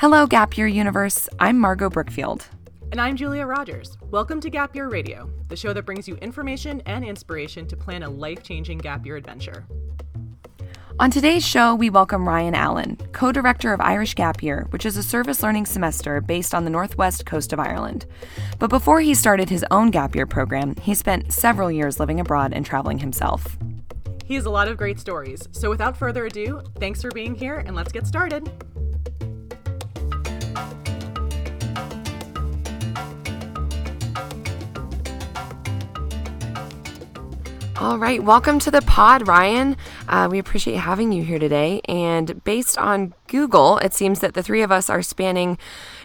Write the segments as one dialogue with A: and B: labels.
A: Hello, Gap Year Universe. I'm Margot Brookfield.
B: And I'm Julia Rogers. Welcome to Gap Year Radio, the show that brings you information and inspiration to plan a life changing gap year adventure.
A: On today's show, we welcome Ryan Allen, co director of Irish Gap Year, which is a service learning semester based on the northwest coast of Ireland. But before he started his own Gap Year program, he spent several years living abroad and traveling himself.
B: He has a lot of great stories. So without further ado, thanks for being here and let's get started.
A: All right, welcome to the pod, Ryan. Uh, we appreciate having you here today. And based on Google, it seems that the three of us are spanning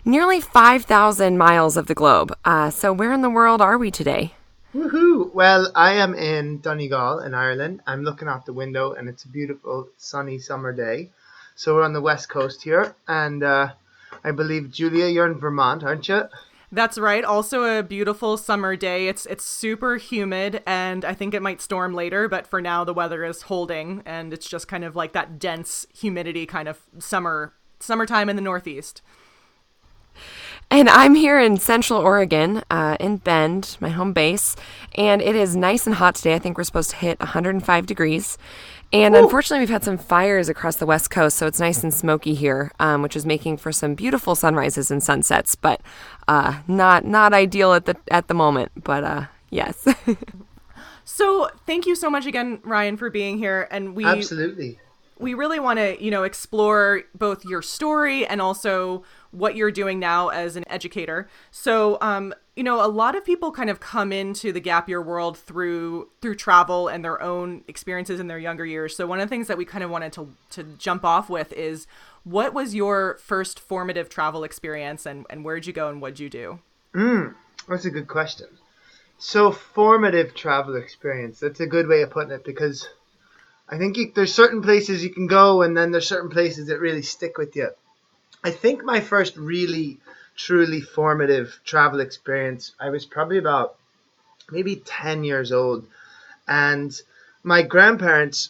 A: nearly 5,000 miles of the globe. Uh, so, where in the world are we today?
C: Woohoo! Well, I am in Donegal in Ireland. I'm looking out the window and it's a beautiful sunny summer day. So, we're on the west coast here. And uh, I believe, Julia, you're in Vermont, aren't you?
B: That's right. Also a beautiful summer day. It's it's super humid and I think it might storm later, but for now the weather is holding and it's just kind of like that dense humidity kind of summer summertime in the northeast.
A: And I'm here in Central Oregon, uh, in Bend, my home base, and it is nice and hot today. I think we're supposed to hit 105 degrees. And Ooh. unfortunately, we've had some fires across the west coast, so it's nice and smoky here, um, which is making for some beautiful sunrises and sunsets, but uh, not not ideal at the at the moment. But uh, yes.
B: so thank you so much again, Ryan, for being here, and we
C: absolutely
B: we really want to you know explore both your story and also what you're doing now as an educator. So, um, you know, a lot of people kind of come into the gap year world through through travel and their own experiences in their younger years. So, one of the things that we kind of wanted to to jump off with is what was your first formative travel experience, and and where'd you go, and what'd you do?
C: Mm, that's a good question. So, formative travel experience. That's a good way of putting it because I think you, there's certain places you can go, and then there's certain places that really stick with you. I think my first really truly formative travel experience, I was probably about maybe 10 years old. And my grandparents,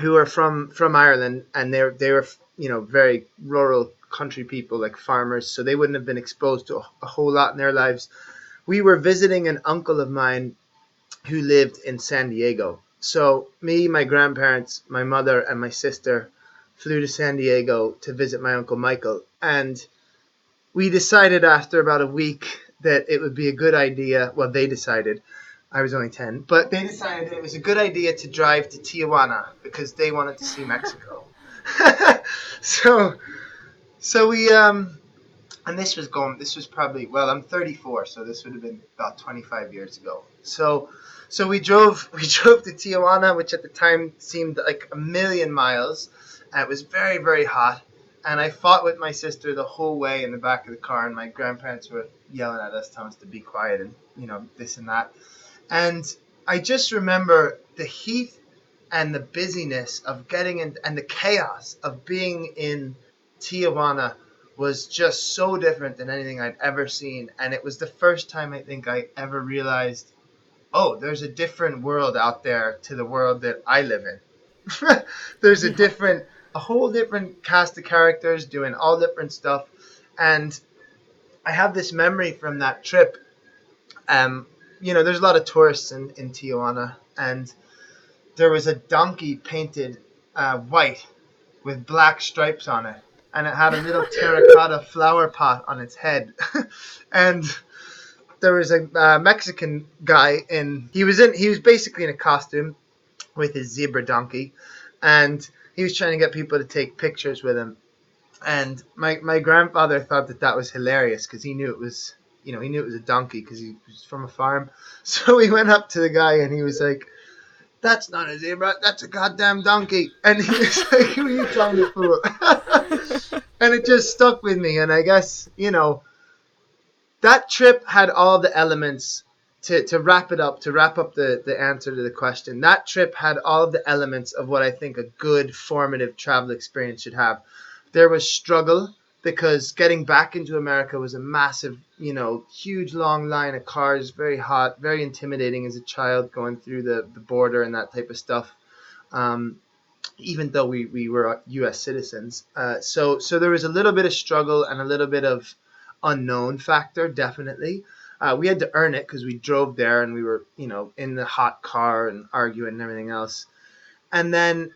C: who are from, from Ireland, and they they were, you know, very rural country people, like farmers, so they wouldn't have been exposed to a, a whole lot in their lives. We were visiting an uncle of mine who lived in San Diego. So, me, my grandparents, my mother, and my sister flew to San Diego to visit my uncle Michael, and we decided after about a week that it would be a good idea. Well, they decided. I was only 10, but they decided it was a good idea to drive to Tijuana because they wanted to see Mexico. so, so we, um, and this was going, this was probably, well, I'm 34, so this would have been about 25 years ago. So, so we drove, we drove to Tijuana, which at the time seemed like a million miles and it was very, very hot. And I fought with my sister the whole way in the back of the car, and my grandparents were yelling at us, telling us to be quiet and, you know, this and that. And I just remember the heat and the busyness of getting in and the chaos of being in Tijuana was just so different than anything I'd ever seen. And it was the first time I think I ever realized, oh, there's a different world out there to the world that I live in. there's a different a whole different cast of characters doing all different stuff. And I have this memory from that trip. Um, you know, there's a lot of tourists in, in Tijuana, and there was a donkey painted uh, white with black stripes on it, and it had a little terracotta flower pot on its head. and there was a uh, Mexican guy in he was in he was basically in a costume with his zebra donkey, and he was trying to get people to take pictures with him. And my, my grandfather thought that that was hilarious because he knew it was, you know, he knew it was a donkey because he was from a farm. So he went up to the guy and he was like, that's not a zebra, that's a goddamn donkey. And he was like, who are you trying to fool? and it just stuck with me. And I guess, you know, that trip had all the elements to, to wrap it up, to wrap up the, the answer to the question, that trip had all of the elements of what I think a good formative travel experience should have. There was struggle because getting back into America was a massive, you know, huge long line of cars, very hot, very intimidating as a child going through the, the border and that type of stuff. Um, even though we, we were U.S. citizens. Uh, so so there was a little bit of struggle and a little bit of unknown factor, definitely. Uh, we had to earn it because we drove there and we were, you know, in the hot car and arguing and everything else. And then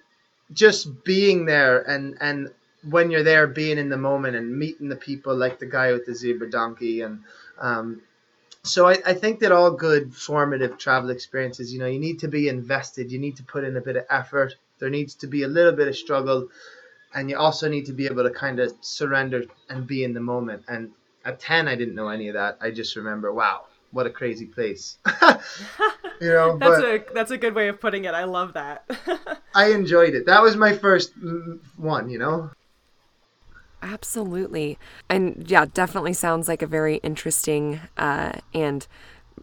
C: just being there and and when you're there, being in the moment and meeting the people, like the guy with the zebra donkey, and um, so I, I think that all good formative travel experiences, you know, you need to be invested, you need to put in a bit of effort, there needs to be a little bit of struggle, and you also need to be able to kind of surrender and be in the moment. And at 10, I didn't know any of that. I just remember, wow, what a crazy place.
B: you know, that's a that's a good way of putting it. I love that.
C: I enjoyed it. That was my first one, you know.
A: Absolutely. And yeah, definitely sounds like a very interesting uh, and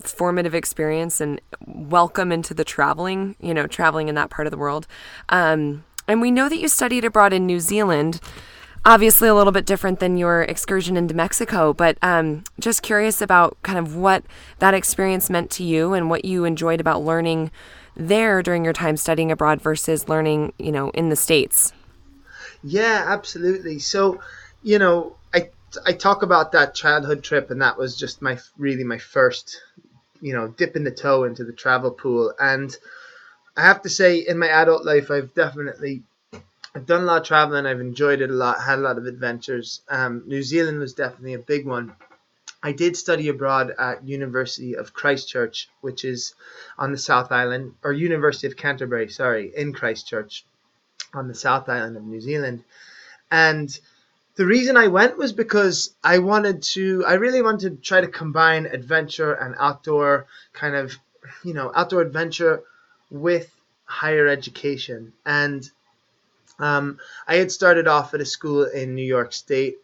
A: formative experience and welcome into the traveling, you know, traveling in that part of the world. Um, and we know that you studied abroad in New Zealand. Obviously, a little bit different than your excursion into Mexico, but um, just curious about kind of what that experience meant to you and what you enjoyed about learning there during your time studying abroad versus learning, you know, in the States.
C: Yeah, absolutely. So, you know, I I talk about that childhood trip, and that was just my really my first, you know, dipping the toe into the travel pool. And I have to say, in my adult life, I've definitely I've done a lot of traveling. I've enjoyed it a lot. Had a lot of adventures. Um, New Zealand was definitely a big one. I did study abroad at University of Christchurch, which is on the South Island, or University of Canterbury, sorry, in Christchurch on the South Island of New Zealand. And the reason I went was because I wanted to, I really wanted to try to combine adventure and outdoor kind of, you know, outdoor adventure with higher education. And um, I had started off at a school in New York State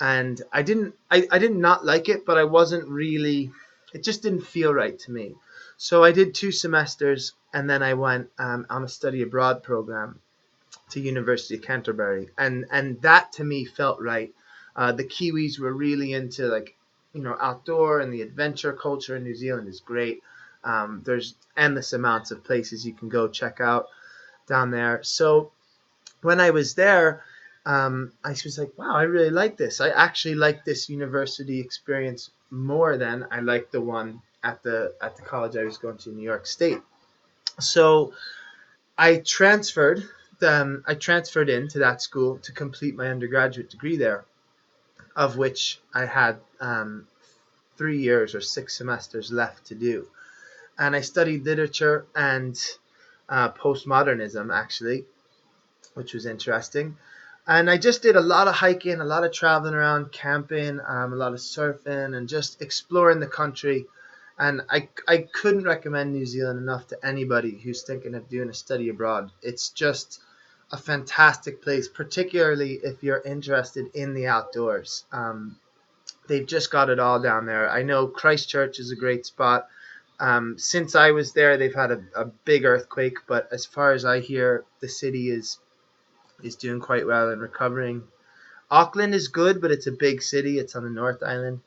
C: and I didn't, I, I did not like it, but I wasn't really, it just didn't feel right to me. So I did two semesters and then I went um, on a study abroad program to University of Canterbury, and and that to me felt right. Uh, the Kiwis were really into like you know outdoor and the adventure culture in New Zealand is great. Um, there's endless amounts of places you can go check out down there. So when I was there, um, I was like, wow, I really like this. I actually like this university experience more than I liked the one at the at the college I was going to, New York State. So I transferred um, I transferred into that school to complete my undergraduate degree there, of which I had um, three years or six semesters left to do. And I studied literature and uh, postmodernism, actually, which was interesting. And I just did a lot of hiking, a lot of traveling around, camping, um, a lot of surfing, and just exploring the country. And I, I couldn't recommend New Zealand enough to anybody who's thinking of doing a study abroad. It's just a fantastic place, particularly if you're interested in the outdoors. Um, they've just got it all down there. I know Christchurch is a great spot. Um, since I was there, they've had a, a big earthquake, but as far as I hear, the city is is doing quite well and recovering. Auckland is good, but it's a big city. It's on the North Island.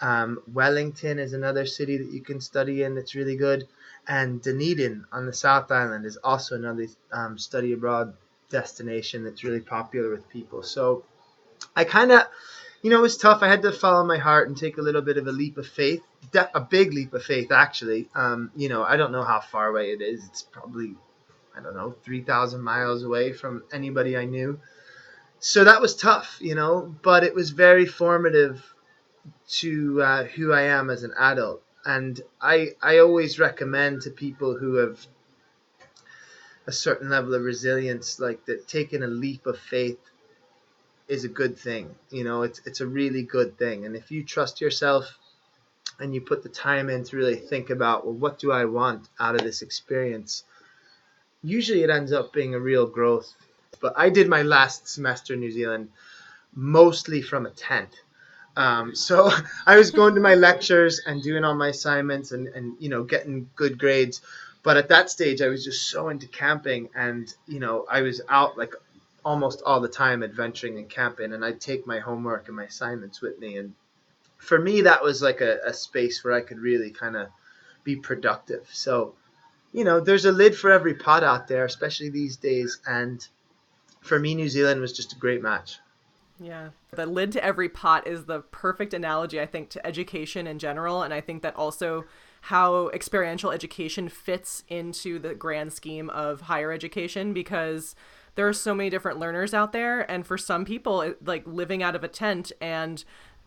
C: Um, Wellington is another city that you can study in that's really good. And Dunedin on the South Island is also another um, study abroad destination that's really popular with people. So I kind of, you know, it was tough. I had to follow my heart and take a little bit of a leap of faith, a big leap of faith, actually. Um, you know, I don't know how far away it is. It's probably, I don't know, 3,000 miles away from anybody I knew. So that was tough, you know, but it was very formative to uh, who I am as an adult. And I, I always recommend to people who have a certain level of resilience, like that taking a leap of faith is a good thing. You know, it's it's a really good thing. And if you trust yourself and you put the time in to really think about, well, what do I want out of this experience? Usually it ends up being a real growth. But I did my last semester in New Zealand mostly from a tent. Um, so I was going to my lectures and doing all my assignments and, and you know getting good grades but at that stage, I was just so into camping, and you know, I was out like almost all the time adventuring and camping, and I'd take my homework and my assignments with me. And for me, that was like a, a space where I could really kind of be productive. So, you know, there's a lid for every pot out there, especially these days. And for me, New Zealand was just a great match.
B: Yeah. The lid to every pot is the perfect analogy, I think, to education in general. And I think that also how experiential education fits into the grand scheme of higher education because there are so many different learners out there. And for some people, like living out of a tent and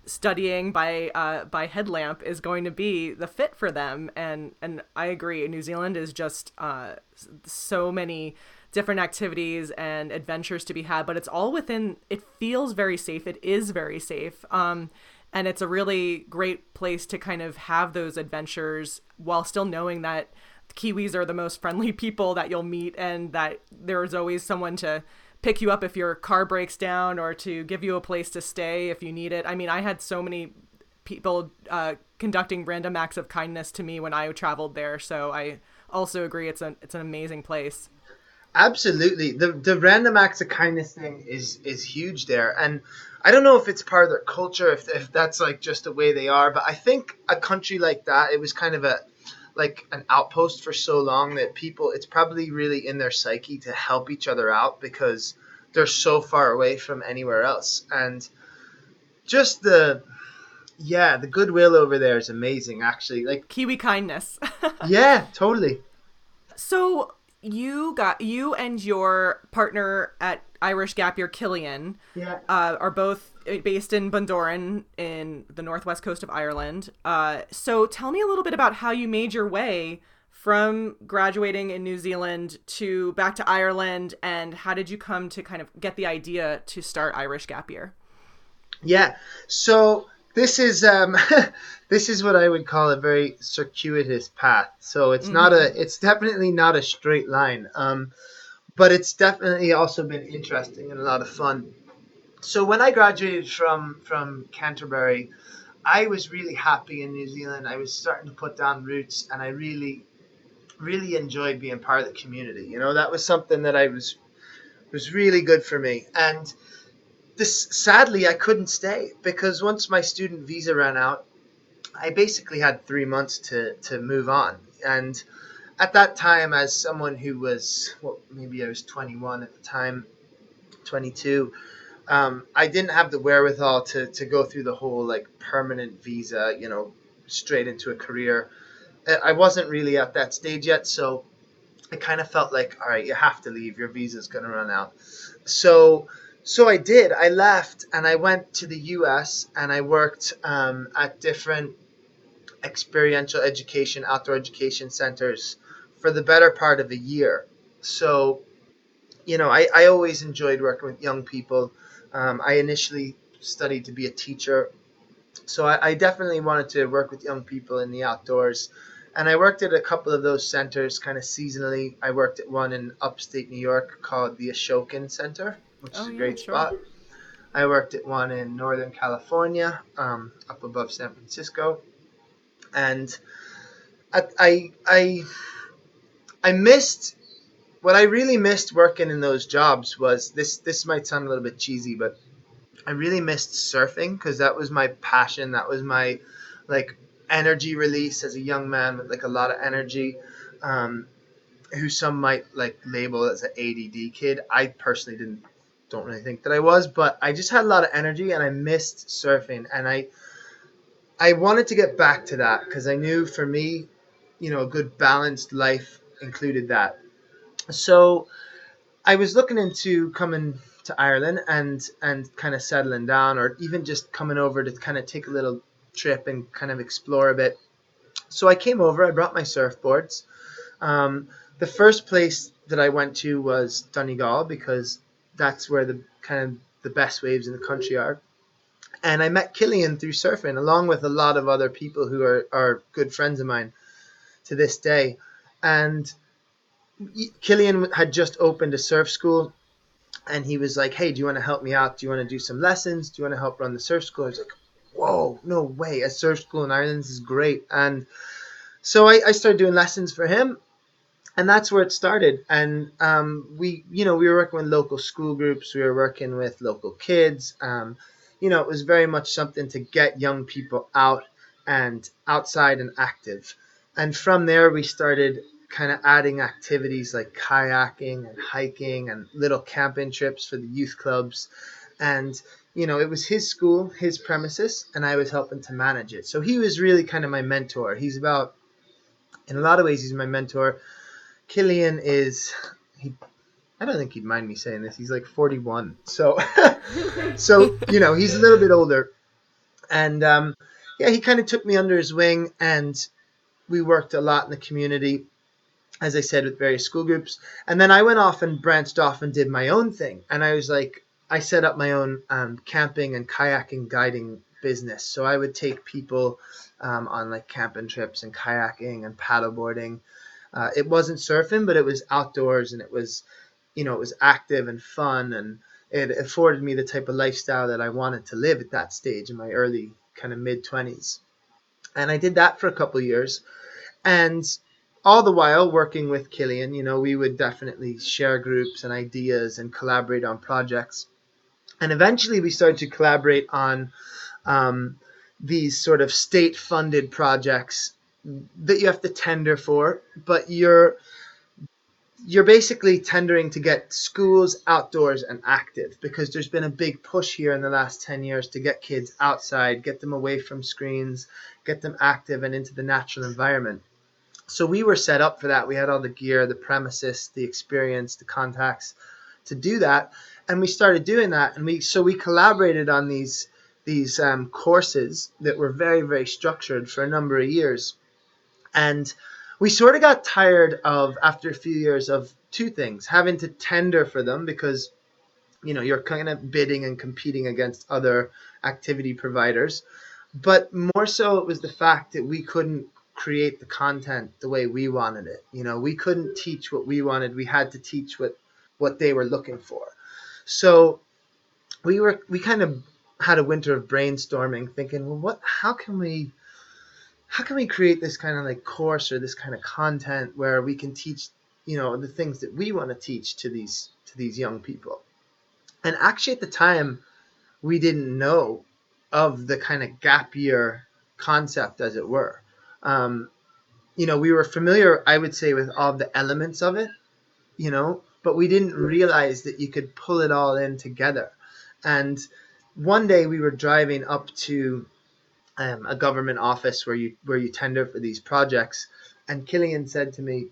B: studying by uh, by headlamp is going to be the fit for them. And and I agree New Zealand is just uh, so many different activities and adventures to be had but it's all within it feels very safe. It is very safe. Um, and it's a really great place to kind of have those adventures while still knowing that Kiwis are the most friendly people that you'll meet and that there's always someone to pick you up if your car breaks down or to give you a place to stay if you need it. I mean, I had so many people uh, conducting random acts of kindness to me when I traveled there. So I also agree it's an it's an amazing place.
C: Absolutely, the the random acts of kindness thing is is huge there, and I don't know if it's part of their culture, if if that's like just the way they are, but I think a country like that, it was kind of a like an outpost for so long that people it's probably really in their psyche to help each other out because they're so far away from anywhere else. And just the yeah the goodwill over there is amazing actually like
B: kiwi kindness.
C: Yeah totally.
B: So you got you and your partner at Irish Gap Year, Killian,
C: yeah.
B: uh, are both based in Bundoran in the northwest coast of Ireland. Uh, so tell me a little bit about how you made your way from graduating in New Zealand to back to Ireland, and how did you come to kind of get the idea to start Irish Gap Year?
C: Yeah, so this is um, this is what I would call a very circuitous path. So it's mm-hmm. not a, it's definitely not a straight line. Um, but it's definitely also been interesting and a lot of fun. So when I graduated from from Canterbury, I was really happy in New Zealand. I was starting to put down roots, and I really, really enjoyed being part of the community. You know, that was something that I was was really good for me. And this sadly I couldn't stay because once my student visa ran out, I basically had three months to to move on. And at that time, as someone who was, well, maybe I was 21 at the time, 22, um, I didn't have the wherewithal to, to go through the whole like permanent visa, you know, straight into a career. I wasn't really at that stage yet, so I kind of felt like, all right, you have to leave. Your visa's going to run out. So, so I did. I left and I went to the U.S. and I worked um, at different experiential education, outdoor education centers for the better part of a year. So, you know, I, I always enjoyed working with young people. Um, I initially studied to be a teacher. So I, I definitely wanted to work with young people in the outdoors. And I worked at a couple of those centers kind of seasonally. I worked at one in upstate New York called the Ashokan Center, which oh, is a yeah, great sure. spot. I worked at one in Northern California, um, up above San Francisco. And I, I, I I missed what I really missed working in those jobs was this. This might sound a little bit cheesy, but I really missed surfing because that was my passion. That was my like energy release as a young man with like a lot of energy. Um, who some might like label as an ADD kid. I personally didn't don't really think that I was, but I just had a lot of energy and I missed surfing and I I wanted to get back to that because I knew for me, you know, a good balanced life included that. So I was looking into coming to Ireland and and kind of settling down, or even just coming over to kind of take a little trip and kind of explore a bit. So I came over. I brought my surfboards. Um, the first place that I went to was Donegal because that's where the kind of the best waves in the country are. And I met Killian through surfing, along with a lot of other people who are, are good friends of mine to this day and Killian had just opened a surf school and he was like, Hey, do you want to help me out? Do you want to do some lessons? Do you want to help run the surf school? I was like, Whoa, no way. A surf school in Ireland is great. And so I, I started doing lessons for him and that's where it started. And um, we, you know, we were working with local school groups. We were working with local kids. Um, you know, it was very much something to get young people out and outside and active and from there we started kind of adding activities like kayaking and hiking and little camping trips for the youth clubs. And, you know, it was his school, his premises, and I was helping to manage it. So he was really kind of my mentor. He's about, in a lot of ways, he's my mentor. Killian is, he, I don't think he'd mind me saying this. He's like 41. So, so, you know, he's a little bit older. And, um, yeah, he kind of took me under his wing and we worked a lot in the community as I said, with various school groups. And then I went off and branched off and did my own thing. And I was like, I set up my own um, camping and kayaking guiding business. So I would take people um, on like camping trips and kayaking and paddleboarding. Uh, it wasn't surfing, but it was outdoors and it was, you know, it was active and fun and it afforded me the type of lifestyle that I wanted to live at that stage in my early kind of mid 20s. And I did that for a couple years. And all the while working with Killian, you know, we would definitely share groups and ideas and collaborate on projects. And eventually we started to collaborate on um, these sort of state funded projects that you have to tender for, but you're you're basically tendering to get schools outdoors and active because there's been a big push here in the last 10 years to get kids outside, get them away from screens, get them active and into the natural environment so we were set up for that. We had all the gear, the premises, the experience, the contacts to do that, and we started doing that. And we so we collaborated on these these um, courses that were very very structured for a number of years, and we sort of got tired of after a few years of two things: having to tender for them because you know you're kind of bidding and competing against other activity providers but more so it was the fact that we couldn't create the content the way we wanted it. You know, we couldn't teach what we wanted. We had to teach what what they were looking for. So we were we kind of had a winter of brainstorming thinking, well what how can we how can we create this kind of like course or this kind of content where we can teach, you know, the things that we want to teach to these to these young people. And actually at the time we didn't know of the kind of gap year concept as it were um, you know, we were familiar, I would say, with all the elements of it, you know, but we didn't realize that you could pull it all in together. And one day we were driving up to um, a government office where you where you tender for these projects, and Killian said to me,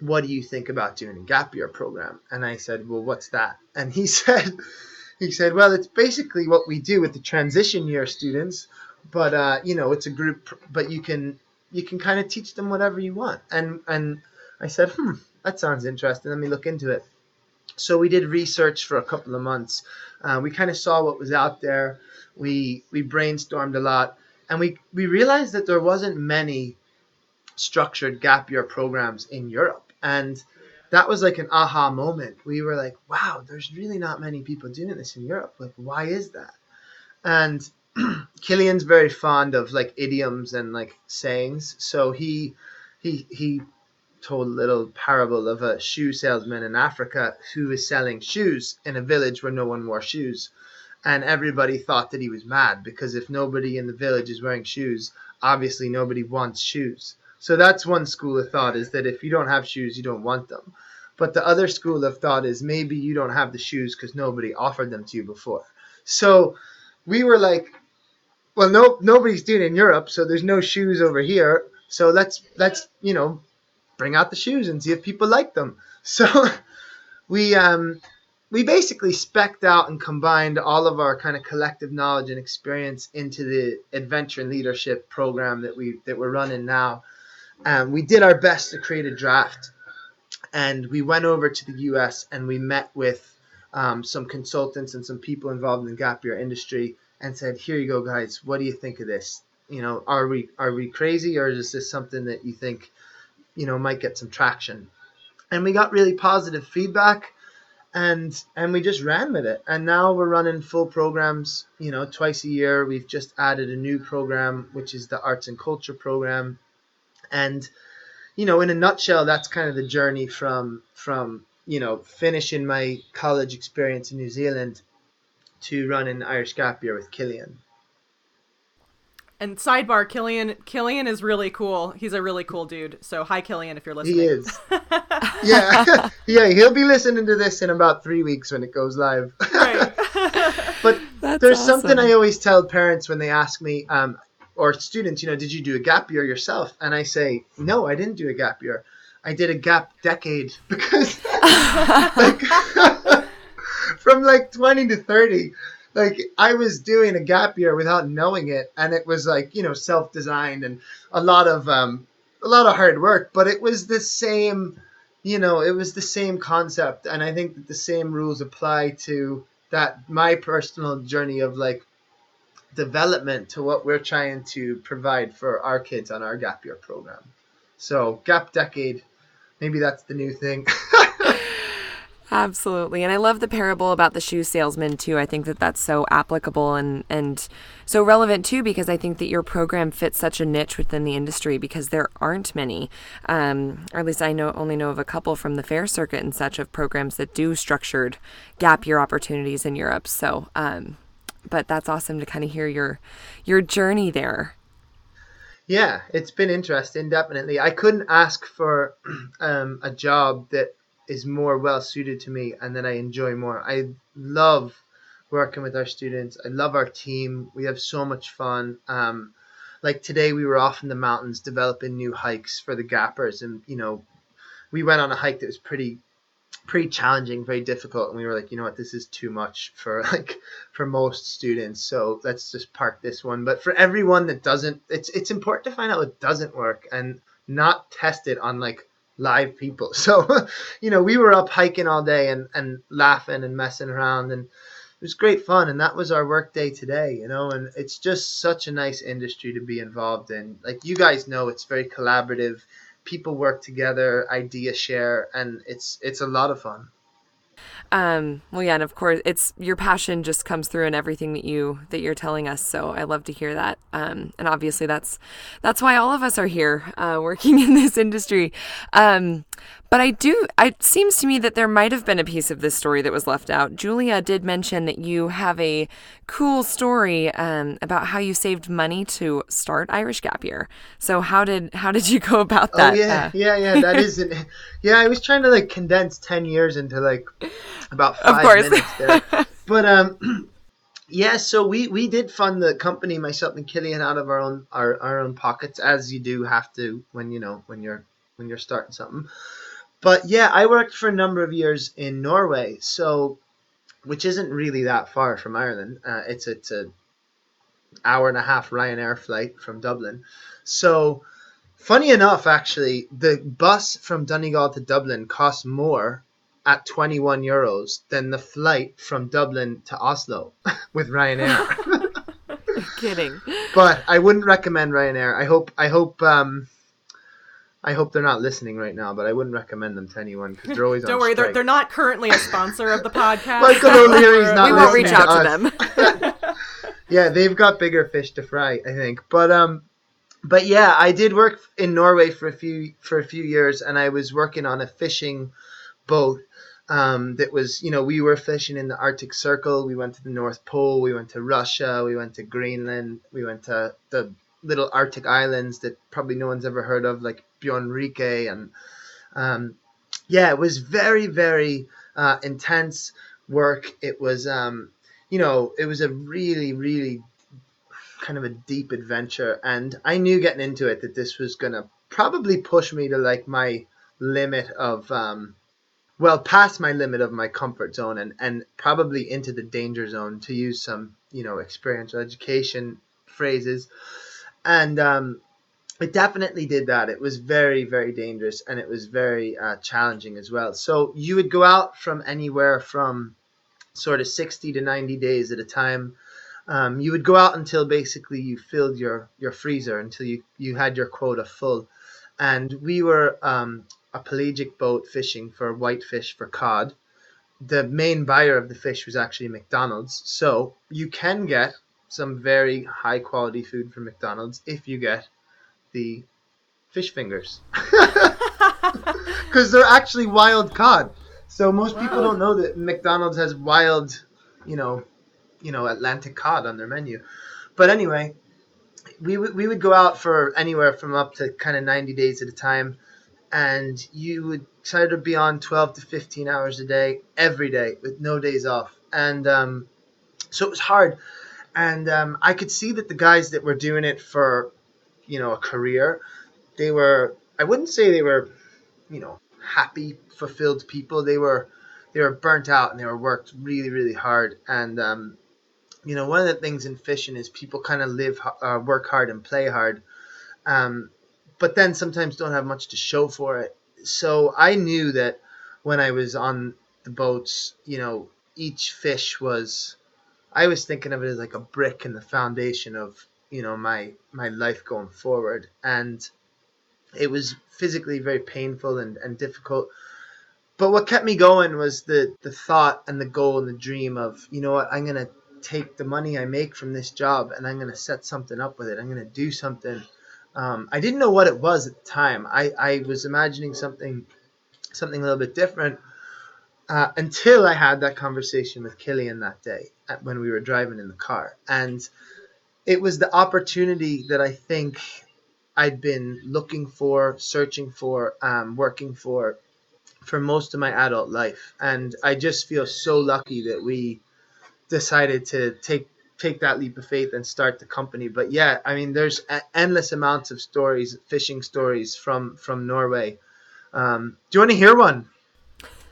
C: "What do you think about doing a gap year program?" And I said, "Well, what's that?" And he said, "He said, well, it's basically what we do with the transition year students." But uh, you know, it's a group, but you can you can kind of teach them whatever you want. And and I said, hmm, that sounds interesting. Let me look into it. So we did research for a couple of months. Uh, we kind of saw what was out there. We we brainstormed a lot, and we we realized that there wasn't many structured gap year programs in Europe, and that was like an aha moment. We were like, wow, there's really not many people doing this in Europe. Like, why is that? And Killian's very fond of like idioms and like sayings. So he he he told a little parable of a shoe salesman in Africa who was selling shoes in a village where no one wore shoes. And everybody thought that he was mad because if nobody in the village is wearing shoes, obviously nobody wants shoes. So that's one school of thought is that if you don't have shoes, you don't want them. But the other school of thought is maybe you don't have the shoes because nobody offered them to you before. So we were like, well, no, nobody's doing it in Europe, so there's no shoes over here. So let's let's you know bring out the shoes and see if people like them. So we um we basically specked out and combined all of our kind of collective knowledge and experience into the adventure and leadership program that we that we're running now. Um, we did our best to create a draft, and we went over to the U.S. and we met with um, some consultants and some people involved in the gap year industry and said, "Here you go, guys. What do you think of this? You know, are we are we crazy, or is this something that you think, you know, might get some traction?" And we got really positive feedback, and and we just ran with it. And now we're running full programs. You know, twice a year. We've just added a new program, which is the arts and culture program, and you know, in a nutshell, that's kind of the journey from from you know finishing my college experience in New Zealand to run an Irish gap year with Killian.
B: And sidebar, Killian Killian is really cool. He's a really cool dude. So hi Killian if you're listening.
C: He is. yeah. yeah, he'll be listening to this in about three weeks when it goes live.
B: Right.
C: but
A: That's
C: there's
A: awesome.
C: something I always tell parents when they ask me, um, or students, you know, did you do a gap year yourself? And I say, no, I didn't do a gap year. I did a gap decade because like, from like 20 to 30, like I was doing a gap year without knowing it. And it was like, you know, self-designed and a lot of, um, a lot of hard work, but it was the same, you know, it was the same concept. And I think that the same rules apply to that, my personal journey of like development to what we're trying to provide for our kids on our gap year program. So gap decade, maybe that's the new thing.
A: Absolutely. And I love the parable about the shoe salesman too. I think that that's so applicable and and so relevant too because I think that your program fits such a niche within the industry because there aren't many. Um, or at least I know only know of a couple from the fair circuit and such of programs that do structured gap year opportunities in Europe. So, um, but that's awesome to kind of hear your your journey there.
C: Yeah, it's been interesting, definitely. I couldn't ask for um, a job that is more well suited to me and that I enjoy more. I love working with our students. I love our team. We have so much fun. Um, like today, we were off in the mountains developing new hikes for the gappers, and you know, we went on a hike that was pretty pretty challenging, very difficult, and we were like, you know what, this is too much for like for most students. So let's just park this one. But for everyone that doesn't, it's it's important to find out what doesn't work and not test it on like live people. So, you know, we were up hiking all day and and laughing and messing around and it was great fun and that was our work day today you know and it's just such a nice industry to be involved in. Like you guys know it's very collaborative. People work together idea share and it's it's a lot of fun
A: Um, well, yeah, and of course, it's your passion just comes through in everything that you that you're telling us. So I love to hear that. Um, and obviously, that's that's why all of us are here uh, working in this industry. Um, but I do. It seems to me that there might have been a piece of this story that was left out. Julia did mention that you have a cool story um, about how you saved money to start Irish Gap Year. So how did how did you go about that?
C: oh yeah
A: Uh,
C: yeah yeah that is it yeah i was trying to like condense 10 years into like about
A: Of
C: five
A: course.
C: minutes there. But um yeah so we we did fund the company myself and killian out of our own our, our own pockets as you do have to when you know when you're when you're starting something. But yeah i worked for a number of years in norway so which isn't really that far from ireland. Uh, it's it's a hour and a half ryanair flight from dublin. So funny enough actually the bus from donegal to dublin costs more at 21 euros than the flight from Dublin to Oslo with Ryanair.
A: kidding.
C: but I wouldn't recommend Ryanair. I hope I hope um I hope they're not listening right now, but I wouldn't recommend them to anyone because they're always
B: Don't
C: on
B: worry, they're, they're not currently a sponsor of the podcast.
C: Michael O'Leary's not
A: we won't reach out
C: to
A: to them.
C: yeah, they've got bigger fish to fry, I think. But um, but yeah, I did work in Norway for a few for a few years, and I was working on a fishing boat. Um, that was, you know, we were fishing in the Arctic Circle. We went to the North Pole. We went to Russia. We went to Greenland. We went to the little Arctic islands that probably no one's ever heard of, like Bjornrike, and um, yeah, it was very, very uh, intense work. It was, um, you know, it was a really, really kind of a deep adventure, and I knew getting into it that this was gonna probably push me to like my limit of, um, well, past my limit of my comfort zone, and and probably into the danger zone to use some, you know, experiential education phrases, and um, it definitely did that. It was very, very dangerous and it was very uh, challenging as well. So you would go out from anywhere from sort of 60 to 90 days at a time. Um, you would go out until basically you filled your, your freezer until you, you had your quota full. And we were um, a pelagic boat fishing for whitefish for cod. The main buyer of the fish was actually McDonald's. So you can get some very high quality food from McDonald's if you get the fish fingers because they're actually wild cod. So most people don't know that McDonald's has wild, you know, you know Atlantic cod on their menu. But anyway, we would we would go out for anywhere from up to kind of 90 days at a time and you would try to be on 12 to 15 hours a day every day with no days off. And um, so it was hard. And um, i could see that the guys that were doing it for you know a career they were i wouldn't say they were you know happy fulfilled people. They were they were burnt out and they were worked really really hard. And um, you know, one of the things in fishing is people kind of live, uh, work hard and play hard, um, but then sometimes don't have much to show for it. So I knew that when I was on the boats, you know, each fish was, I was thinking of it as like a brick in the foundation of, you know, my my life going forward, and it was physically very painful and, and difficult. But what kept me going was the the thought and the goal and the dream of, you know what, I'm gonna take the money I make from this job and I'm to set something up with it. I'm to do something. Um, I didn't know what it was at the time. I, I was imagining something something a little bit different uh, until I had that conversation with Killian that day when we were driving in the car. And it was the opportunity that I think I'd been looking for, searching for, um, working for for most of my adult life. And I just feel so lucky that we decided to take take that leap of faith and start the company. But yeah, I mean, there's a- endless amounts of stories, fishing stories from from Norway. Um, do you want to hear one?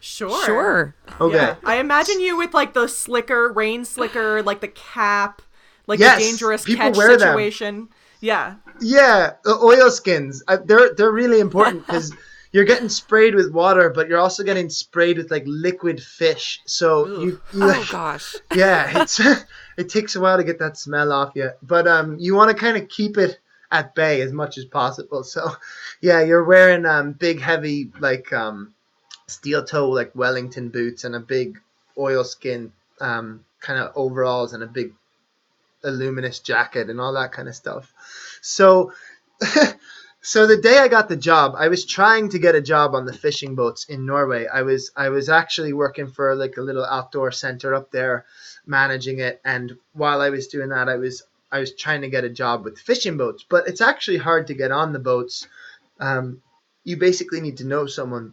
B: Sure.
A: Sure.
C: Okay.
B: Yeah. I imagine you with like the slicker, rain slicker, like the cap, like
C: Yes,
B: the dangerous catch
C: wear them.
B: situation. Yeah.
C: Yeah, the oil skins. Uh, they're they're really important because you're getting sprayed with water, but you're also getting sprayed with like liquid fish. So you, you
A: Oh gosh.
C: yeah, it's it takes a while to get that smell off you. But um, you want to kind of keep it at bay as much as possible. So yeah, you're wearing um big heavy like um steel toe like Wellington boots and a big oilskin um kind of overalls and a big illuminous jacket and all that kind of stuff. So so the day I got the job, I was trying to get a job on the fishing boats in Norway. I was I was actually working for like a little outdoor center up there managing it and while I was doing that I was I was trying to get a job with fishing boats, but it's actually hard to get on the boats. Um, you basically need to know someone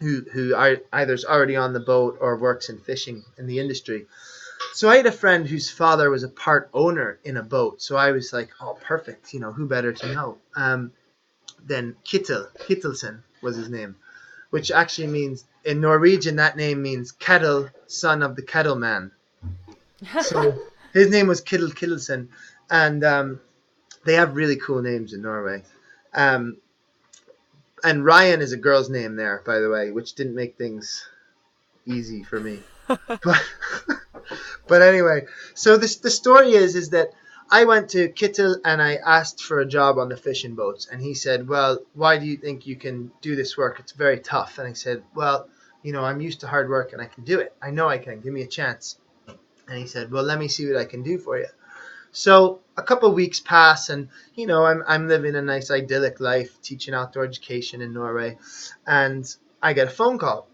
C: who who are, either's already on the boat or works in fishing in the industry. So I had a friend whose father was a part owner in a boat. So I was like, oh, perfect. You know, who better to know um, than Kittel? Kittelsen was his name, which actually means in Norwegian that name means kettle, son of the kettle man. So his name was Kittel Kittelsen, and um, they have really cool names in Norway. Um, and Ryan is a girl's name there, by the way, which didn't make things easy for me. but but anyway, so this the story is is that I went to Kittel and I asked for a job on the fishing boats, and he said, "Well, why do you think you can do this work? It's very tough." And I said, "Well, you know, I'm used to hard work and I can do it. I know I can. Give me a chance." And he said, "Well, let me see what I can do for you." So a couple of weeks pass, and you know, I'm I'm living a nice idyllic life, teaching outdoor education in Norway, and I get a phone call,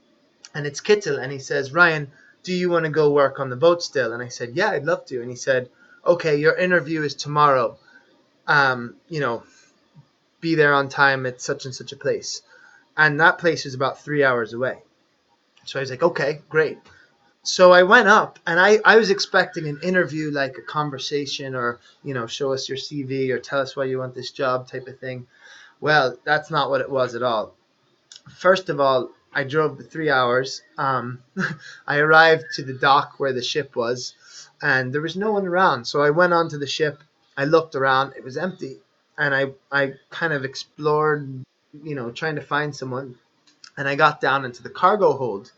C: and it's Kittel, and he says, "Ryan." do you want to go work on the boat still? And I said, yeah, I'd love to. And he said, okay, your interview is tomorrow. Um, you know, be there on time at such and such a place. And that place is about three hours away. So I was like, okay, great. So I went up and I, I was expecting an interview, like a conversation or, you know, show us your CV or tell us why you want this job type of thing. Well, that's not what it was at all. First of all, I drove the three hours. Um, I arrived to the dock where the ship was, and there was no one around. So I went onto the ship. I looked around. It was empty, and I I kind of explored, you know, trying to find someone. And I got down into the cargo hold,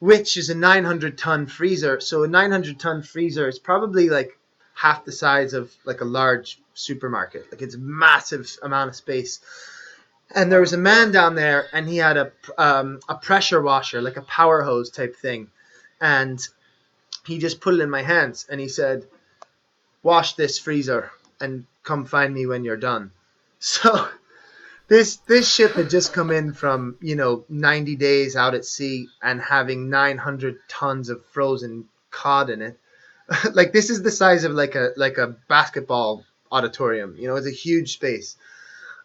C: which is a 900 ton freezer. So a 900 ton freezer is probably like half the size of like a large supermarket. Like it's a massive amount of space and there was a man down there and he had a um, a pressure washer like a power hose type thing and he just put it in my hands and he said wash this freezer and come find me when you're done so this this ship had just come in from you know 90 days out at sea and having 900 tons of frozen cod in it like this is the size of like a like a basketball auditorium. You know, it's a huge space,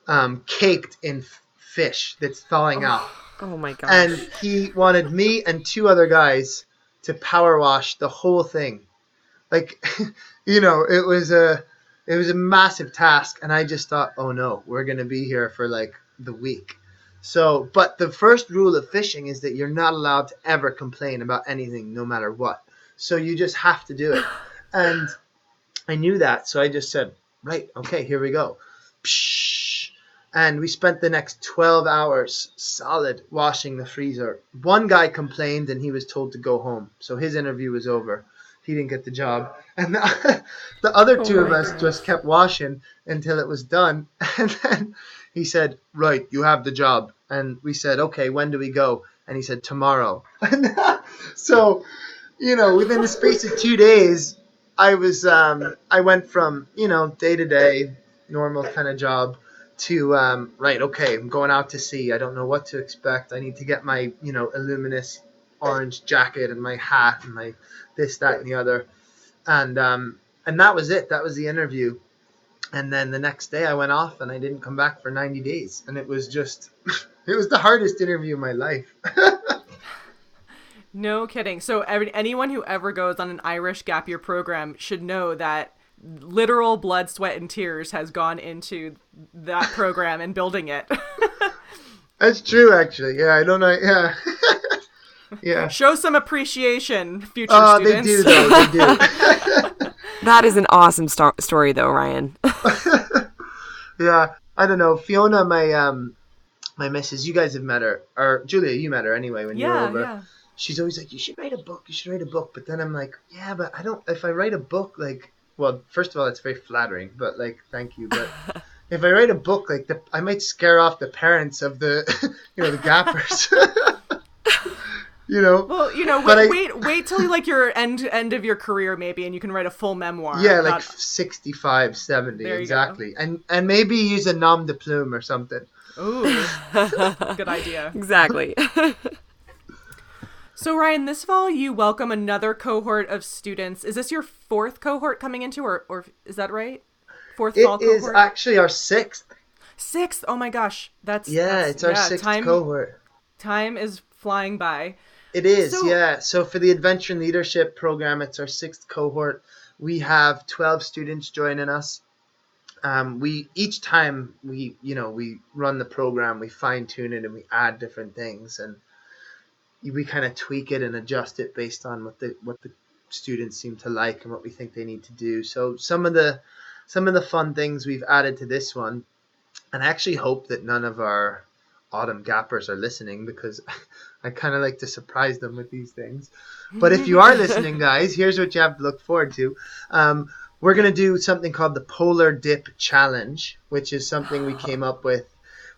C: um, caked in f- fish that's thawing out.
A: Oh my gosh.
C: And he wanted me and two other guys to power wash the whole thing. Like, you know, it was a it was a massive task, and I just thought, oh no, we're gonna be here for like the week. So, but the first rule of fishing is that you're not allowed to ever complain about anything, no matter what. So you just have to do it. And I knew that, so I just said, right, okay, here we go. Psh. And we spent the next 12 hours solid washing the freezer. One guy complained and he was told to go home. So his interview was over. He didn't get the job. And the, the other two of
A: my
C: us just kept washing until it was done. And then he said, Right, you have the job. And we said, Okay, when do we go? And he said, Tomorrow. so, you know, within the space of two days, I was, um, I went from, you know, day to day, normal kind of job to, um, right, okay, I'm going out to sea. I don't know what to expect. I need to get my, you know, illuminous orange jacket and my hat and my this, that, and the other. And, um, and that was it. That was the interview. And then the next day I went off and I didn't come back for 90 days. And it was just, it was the hardest interview of my life.
B: No kidding. So every, anyone who ever goes on an Irish gap year program should know that literal blood, sweat, and tears has gone into that program and building it.
C: That's true, actually. Yeah, I don't know. Yeah. yeah.
B: Show some appreciation, future
C: Oh, they
B: students.
C: do, though. They do.
A: that is an awesome sto- story, though, Ryan.
C: yeah. I don't know. Fiona, my um, my missus, you guys have met her, or Julia, you met her anyway when you were
B: Yeah,
C: over.
B: yeah.
C: She's always like, you should write a book. You should write a book. But then I'm like, yeah, but I don't. If I write a book, like, well, first of all, it's very flattering. But like, thank you. But if I write a book, like, the, I might scare off the parents of the, you know, the gappers. you know.
B: Well, you know, wait,
C: I-
B: wait, wait till like your end end of your career maybe, and you can write a full memoir.
C: Yeah, like
B: Not-
C: 65, 70,
B: There you go.
C: exactly. And and maybe use a nom de plume or something.
B: ooh, good idea.
A: exactly.
B: So Ryan, this fall you welcome another cohort of students. Is this your fourth cohort coming into, or or is that right? Fourth fall
C: It is
B: cohort.
C: actually our sixth.
B: Sixth. Oh my gosh, that's
C: Yeah,
B: that's-
C: it's our
B: yeah,
C: sixth
B: time,
C: cohort.
B: Time is flying by.
C: It is,
B: So-
C: yeah. So for the Adventure and Leadership program, it's our sixth cohort. We have 12 students joining us. Um, we each time we you know we run the program, we fine tune it and we add different things and we kind of tweak it and adjust it based on what the what the students seem to like and what we think they need to do. So some of the some of the fun things we've added to this one, and I actually hope that none of our autumn gappers are listening because I kind of like to surprise them with these things. But if you are listening, guys, here's what you have to look forward to. Um, we're going to do something called the Polar Dip Challenge, which is something we came up with,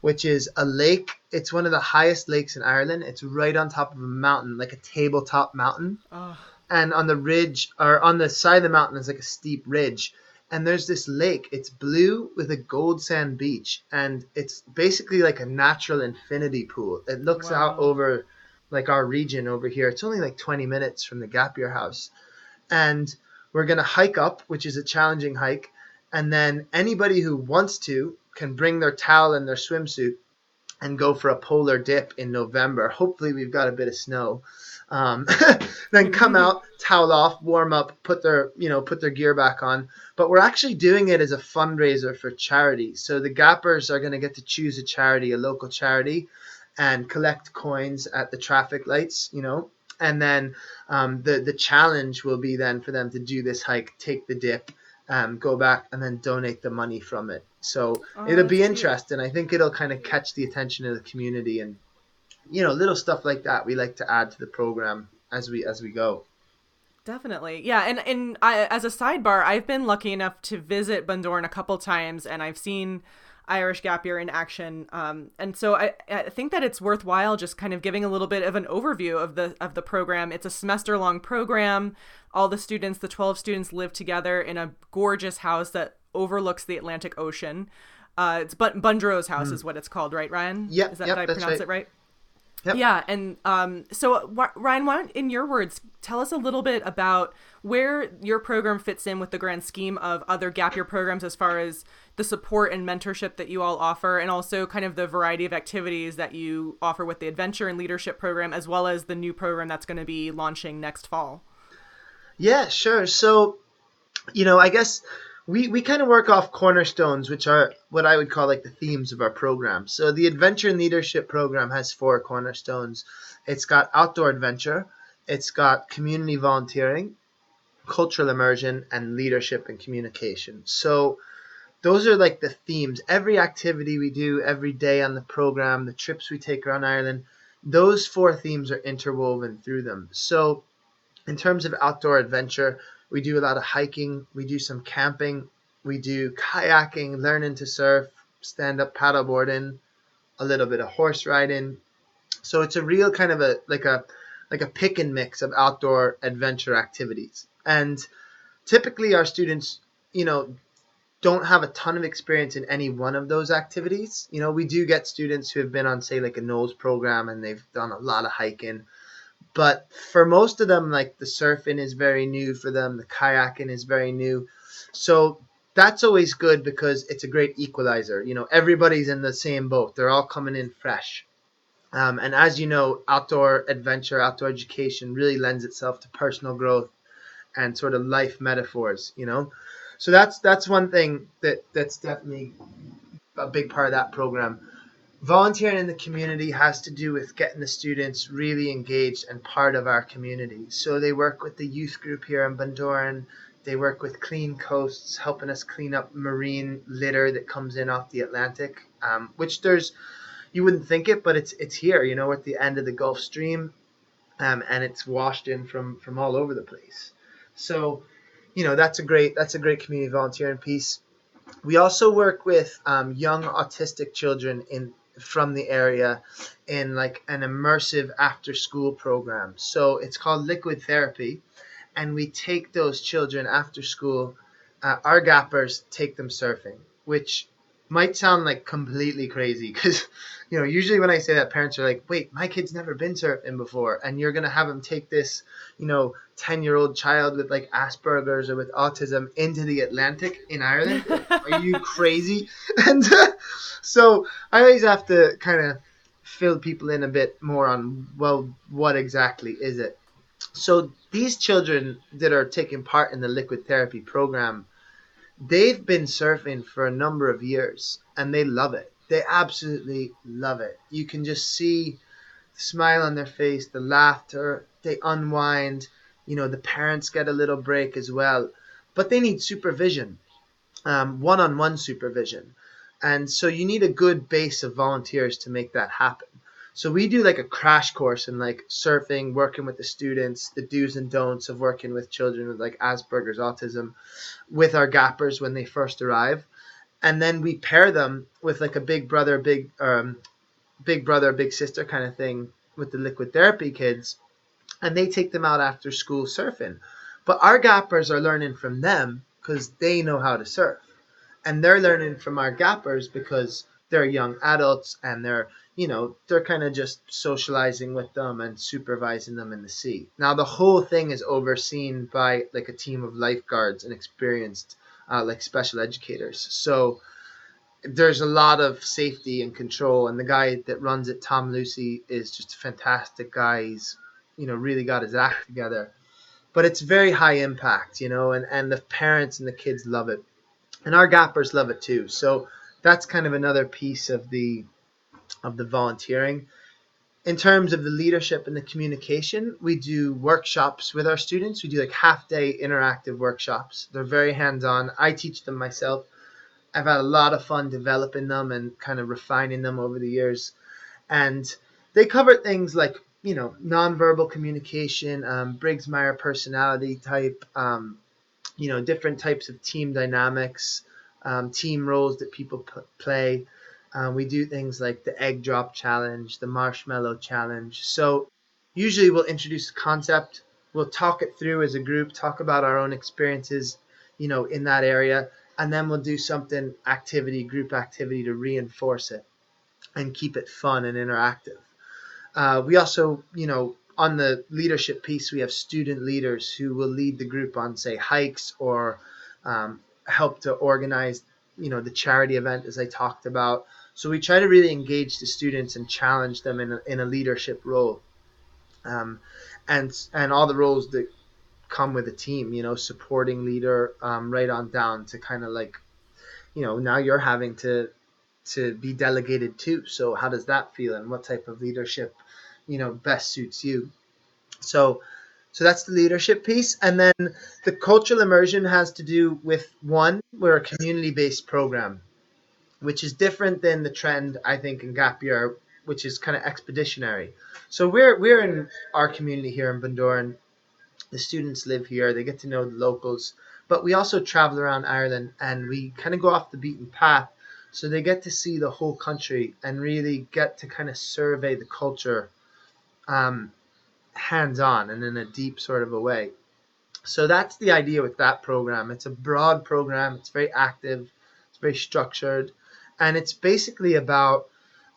C: which is a lake. It's one of the highest lakes in Ireland. It's right on top of a mountain, like a tabletop mountain.
B: Oh,
C: And on the ridge, or on the side of the mountain, is like a steep ridge. And there's this lake. It's blue with a gold sand beach. And it's basically like a natural infinity pool. It looks out over like our region over here. It's only like 20 minutes from the Gap Year house. And we're going to hike up, which is a challenging hike. And then anybody who wants to can bring their towel and their swimsuit and go for a polar dip in November. Hopefully, we've got a bit of snow. Um, then come out, towel off, warm up, put their you know put their gear back on. But we're actually doing it as a fundraiser for charity. So the Gappers are going to get to choose a charity, a local charity, and collect coins at the traffic lights. You know, and then um, the the challenge will be then for them to do this hike, take the dip, um, go back, and then donate the money from it. So
B: Oh,
C: it'll be
B: cute.
C: interesting. I think it'll kind of catch the attention of the community, and you know, little stuff like that we like to add to the program as we as we go.
B: Definitely, yeah. And and I, as a sidebar, I've been lucky enough to visit Bundoran a couple times, and I've seen Irish Gap Year in action. Um, and so I, I think that it's worthwhile just kind of giving a little bit of an overview of the of the program. It's a semester long program. All the students, the twelve students, live together in a gorgeous house that overlooks the Atlantic Ocean. Uh, it's but Bundro's house is what it's called, right, Ryan?
C: Yeah,
B: is that
C: yep,
B: I pronounce
C: right.
B: it right?
C: Yep.
B: Yeah, and um, so wh- Ryan, why don't, in your words, tell us a little bit about where your program fits in with the grand scheme of other gap year programs as far as the support and mentorship that you all offer, and also kind of the variety of activities that you offer with the adventure and leadership program, as well as the new program that's going to be launching next fall.
C: Yeah, sure. So, you know, I guess we, we kind of work off cornerstones, which are what I would call like the themes of our program. So the Adventure and Leadership program has four cornerstones. It's got outdoor adventure, it's got community volunteering, cultural immersion, and leadership and communication. So those are like the themes. Every activity we do every day on the program, the trips we take around Ireland, those four themes are interwoven through them. So in terms of outdoor adventure, we do a lot of hiking, we do some camping, we do kayaking, learning to surf, stand up paddleboarding, a little bit of horse riding. So it's a real kind of a like a like a pick and mix of outdoor adventure activities. And typically our students, you know, don't have a ton of experience in any one of those activities. You know, we do get students who have been on say like a NOLS program and they've done a lot of hiking but for most of them, like the surfing is very new for them, the kayaking is very new. So that's always good because it's a great equalizer. You know, everybody's in the same boat, they're all coming in fresh. Um, and as you know, outdoor adventure, outdoor education really lends itself to personal growth and sort of life metaphors, you know. So that's that's one thing that that's definitely a big part of that program volunteering in the community has to do with getting the students really engaged and part of our community. So they work with the youth group here in Bundoran. They work with Clean Coasts, helping us clean up marine litter that comes in off the Atlantic, um, which there's, you wouldn't think it, but it's it's here. You know, at the end of the Gulf Stream, um, and it's washed in from from all over the place. So, you know, that's a great that's a great community volunteering piece. We also work with um, young autistic children in from the area in like an immersive after school program. So it's called Liquid Therapy, and we take those children after school. Uh, our gappers take them surfing, which might sound like completely crazy because you know usually when i say that parents are like wait my kid's never been surfing before and you're going to have them take this you know 10 year old child with like asperger's or with autism into the atlantic in ireland? Are you crazy? And uh, so i always have to kind of fill people in a bit more on well what exactly is it? So these children that are taking part in the liquid therapy program they've been surfing for a number of years and they love it. They absolutely love it. You can just see the smile on their face, the laughter, they unwind. You know, the parents get a little break as well, but they need supervision, one on one supervision. And so you need a good base of volunteers to make that happen. So we do like a crash course in like surfing, working with the students, the do's and don'ts of working with children with like Asperger's, autism, with our gappers when they first arrive, and then we pair them with like a big brother, big um, big brother, big sister kind of thing with the liquid therapy kids, and they take them out after school surfing. But our gappers are learning from them because they know how to surf, and they're learning from our gappers because they're young adults and they're you know they're kind of just socializing with them and supervising them in the sea now the whole thing is overseen by like a team of lifeguards and experienced uh, like special educators. So there's a lot of safety and control and the guy that runs it tom lucy is just a fantastic guy. He's you know really got his act together. But it's very high impact you know and and the parents and the kids love it. And our gappers love it too. So that's kind of another piece of the of the volunteering. In terms of the leadership and the communication, we do workshops with our students. We do like half day interactive workshops. They're very hands on. I teach them myself. I've had a lot of fun developing them and kind of refining them over the years. And they cover things like, you know, nonverbal communication, um, Briggs Meyer personality type, um, you know, different types of team dynamics, um, team roles that people p- play. Um, we do things like the egg drop challenge, the marshmallow challenge. So usually we'll introduce a concept, we'll talk it through as a group, talk about our own experiences, you know, in that area, and then we'll do something activity, group activity to reinforce it and keep it fun and interactive. uh, we also, you know, on the leadership piece, we have student leaders who will lead the group on, say, hikes or um, help to organize, you know, the charity event as I talked about. So we try to really engage the students and challenge them in a, in a leadership role, um, and and all the roles that come with a team, you know, supporting leader, um, right on down to kind of like, you know, now you're having to to be delegated to. So how does that feel, and what type of leadership, you know, best suits you? So, so that's the leadership piece, and then the cultural immersion has to do with one, we're a community-based program, which is different than the trend I think in Gap Year, which is kind of expeditionary. So we're we're in our community here in Bundoran. The students live here; they get to know the locals, but we also travel around Ireland and we kind of go off the beaten path so they get to see the whole country and really get to kind of survey the culture um, hands on and in a deep sort of a way. So that's the idea with that program. It's a broad program, it's very active, it's very structured, and it's basically about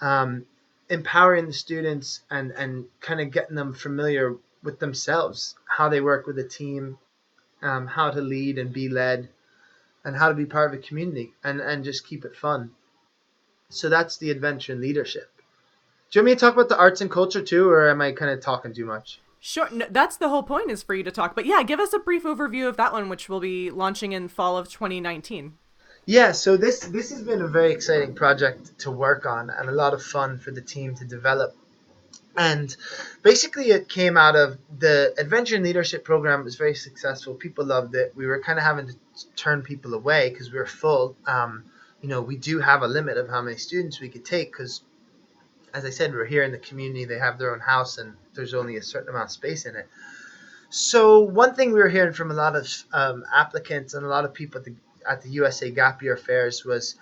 C: um, empowering the students and, and kind of getting them familiar with themselves, how they work with a team, um, how to lead and be led, and how to be part of a community and, and just keep it fun. So that's the adventure in leadership. Do you want me to talk about the arts and culture too, or am I kind of talking too much?
B: Sure, no, that's the whole point is for you to talk. But yeah, give us a brief overview of that one, which will be launching in fall of 2019.
C: Yeah, so this this has been a very exciting project to work on and a lot of fun for the team to develop. And basically, it came out of the Adventure and Leadership program it was very successful. People loved it. We were kind of having to turn people away because we were full. Um, you know, we do have a limit of how many students we could take because, as I said, we're here in the community. They have their own house, and there's only a certain amount of space in it. So one thing we were hearing from a lot of um, applicants and a lot of people at the, at the USA Gap Year fairs was,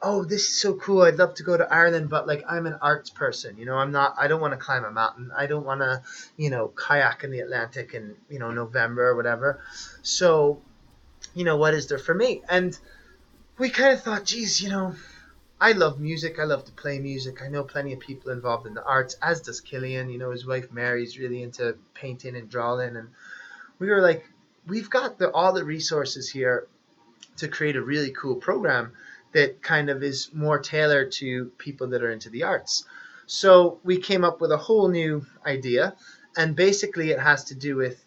C: "Oh, this is so cool! I'd love to go to Ireland, but like I'm an arts person. You know, I'm not. I don't want to climb a mountain. I don't want to, you know, kayak in the Atlantic in you know November or whatever. So, you know, what is there for me?" And we kind of thought, geez, you know, I love music. I love to play music. I know plenty of people involved in the arts, as does Killian. You know, his wife Mary's really into painting and drawing, and we were like, we've got the, all the resources here to create a really cool program that kind of is more tailored to people that are into the arts. So we came up with a whole new idea, and basically it has to do with,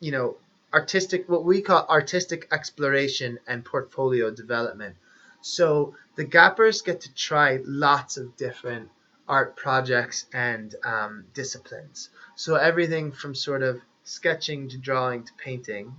C: you know, artistic what we call artistic exploration and portfolio development. So the gappers get to try lots of different art projects and um, disciplines. So everything from sort of sketching to drawing to painting